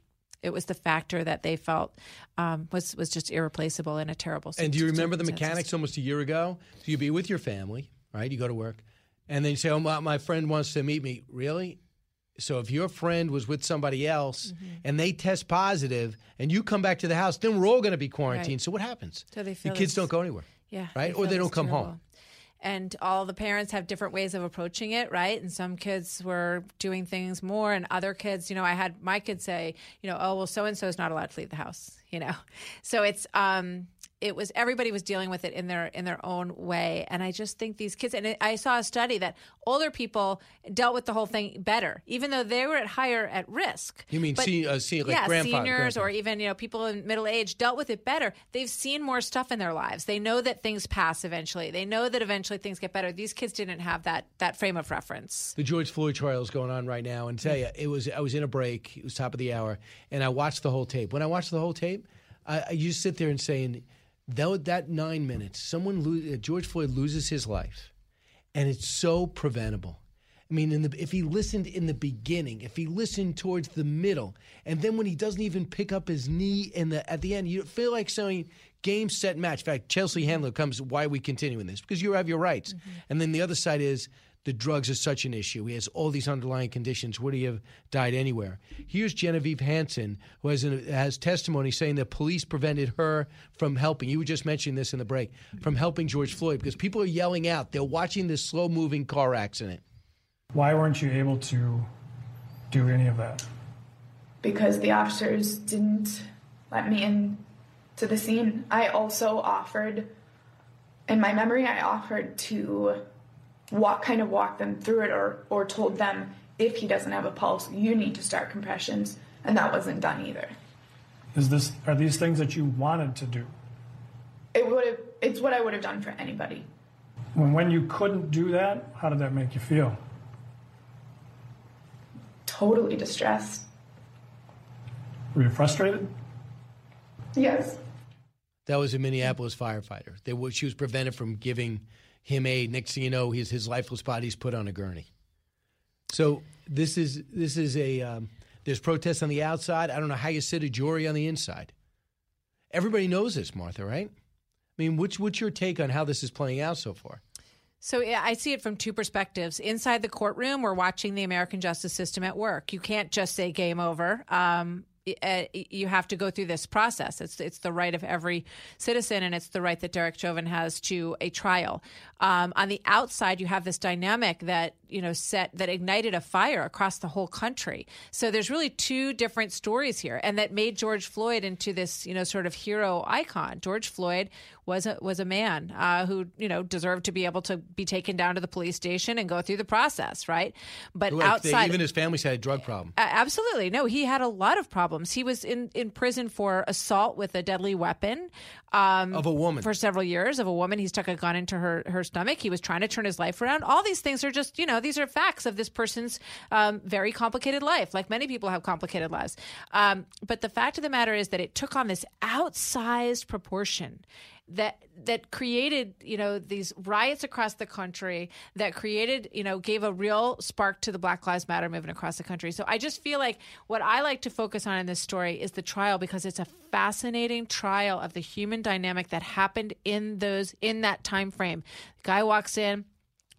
it was the factor that they felt um, was was just irreplaceable in a terrible. And do you remember the mechanics almost a year ago? So you'd be with your family, right? You go to work, and then you say, "Oh, my, my friend wants to meet me." Really? So if your friend was with somebody else Mm-hmm. and they test positive, and you come back to the house, then we're all going to be quarantined. Right. So what happens? So they the kids don't go anywhere. Yeah, right, or they don't come terrible. home. And all the parents have different ways of approaching it, right? And some kids were doing things more, and other kids, you know, I had my kids say, you know, oh well, so and so is not allowed to leave the house, you know. So it's um, it was everybody was dealing with it in their in their own way, and I just think these kids, and I saw a study that older people dealt with the whole thing better, even though they were at higher at risk. You mean But- see, uh, see, like yeah, grandfather, seniors or even you know people in middle age dealt with it better. They've seen more stuff in their lives. They know that things pass eventually. They know that eventually things get better. These kids didn't have that that frame of reference. The George Floyd trial is going on right now, and tell you, it was I was in a break. It was top of the hour, and I watched the whole tape. When I watched the whole tape, I, I just sit there and saying, that that nine minutes, someone lo- uh, George Floyd loses his life, and it's so preventable. I mean, in the, if he listened in the beginning, if he listened towards the middle, and then when he doesn't even pick up his knee in the at the end, you feel like saying game, set, match. In fact, Chelsea Handler comes. Why are we continuing this? Because you have your rights. And then the other side is the drugs are such an issue. He has all these underlying conditions. Would he have died anywhere? Here's Genevieve Hansen, who has, an, has testimony saying that police prevented her from helping. You were just mentioning this in the break from helping George Floyd because people are yelling out. They're watching this slow moving car accident. Why weren't you able to do any of that? because the officers didn't let me in to the scene. I also offered, in my memory, I offered to walk, kind of walk them through it, or or told them if he doesn't have a pulse, you need to start compressions, and that wasn't done either. Is this are these things that you wanted to do? It would have. It's what I would have done for anybody. When when you couldn't do that, how did that make you feel? Totally distressed. Were you frustrated? Yes. That was a Minneapolis firefighter. They she was prevented from giving him a Next thing you know, his his lifeless body's put on a gurney. So this is this is a um, there's protests on the outside. I don't know how you sit a jury on the inside. Everybody knows this, Martha, right? I mean, what's what's your take on how this is playing out so far? So I see it from two perspectives. Inside the courtroom, we're watching the American justice system at work. You can't just say game over. Um, uh, you have to go through this process. It's it's the right of every citizen, and it's the right that Derek Chauvin has to a trial. Um, on the outside, you have this dynamic that you know set that ignited a fire across the whole country. So there's really two different stories here, and that made George Floyd into this you know sort of hero icon. George Floyd was a, was a man uh, who you know deserved to be able to be taken down to the police station and go through the process, right? But Like, they- outside, even his family had a drug problem. a- Absolutely. No, he had a lot of problems problems. He was in, in prison for assault with a deadly weapon um, Of a woman. for several years. Of a woman, he stuck a gun into her her stomach. He was trying to turn his life around. All these things are just you know these are facts of this person's um, very complicated life. Like many people have complicated lives. Um, but the fact of the matter is that it took on this outsized proportion that that created you know these riots across the country that created you know gave a real spark to the black lives matter movement across the country so i just feel like what i like to focus on in this story is the trial because it's a fascinating trial of the human dynamic that happened in those in that time frame guy walks in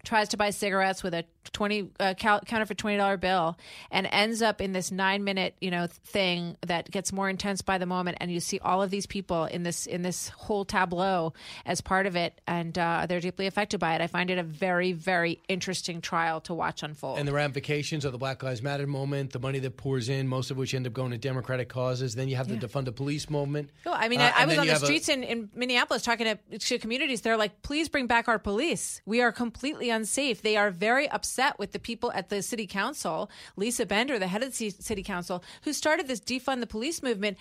tries to buy cigarettes with a 20 uh, cal- counterfeit $20 bill and ends up in this 9 minute you know thing that gets more intense by the moment and you see all of these people in this in this whole tableau as part of it and uh, they're deeply affected by it i find it a very very interesting trial to watch unfold And the ramifications of the Black Lives Matter moment, the money that pours in, most of which end up going to Democratic causes. Then you have the defund the police movement. No, I mean, Uh, I, I was on the have a- streets in, in Minneapolis talking to, to communities. They're like, please bring back our police. We are completely unsafe. They are very upset with the people at the city council, Lisa Bender, the head of the city council, who started this defund the police movement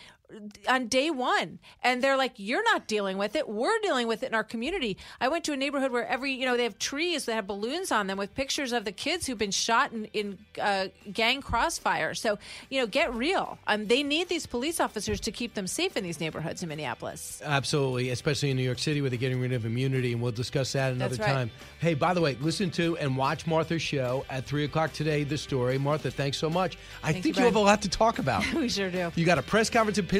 on day one. And they're like, you're not dealing with it. We're dealing with it in our community. I went to a neighborhood where every, you know, they have trees that have balloons on them with pictures of the kids who've been shot in, in uh, gang crossfire. So, you know, get real. Um, they need these police officers to keep them safe in these neighborhoods in Minneapolis. Absolutely, especially in New York City where they're getting rid of immunity, and we'll discuss that another right. time. Hey, by the way, listen to and watch Martha's show at 3 o'clock today, The Story. Martha, thanks so much. I Thank think you, you, have a lot to talk about. we sure do. you got a press conference in Pittsburgh,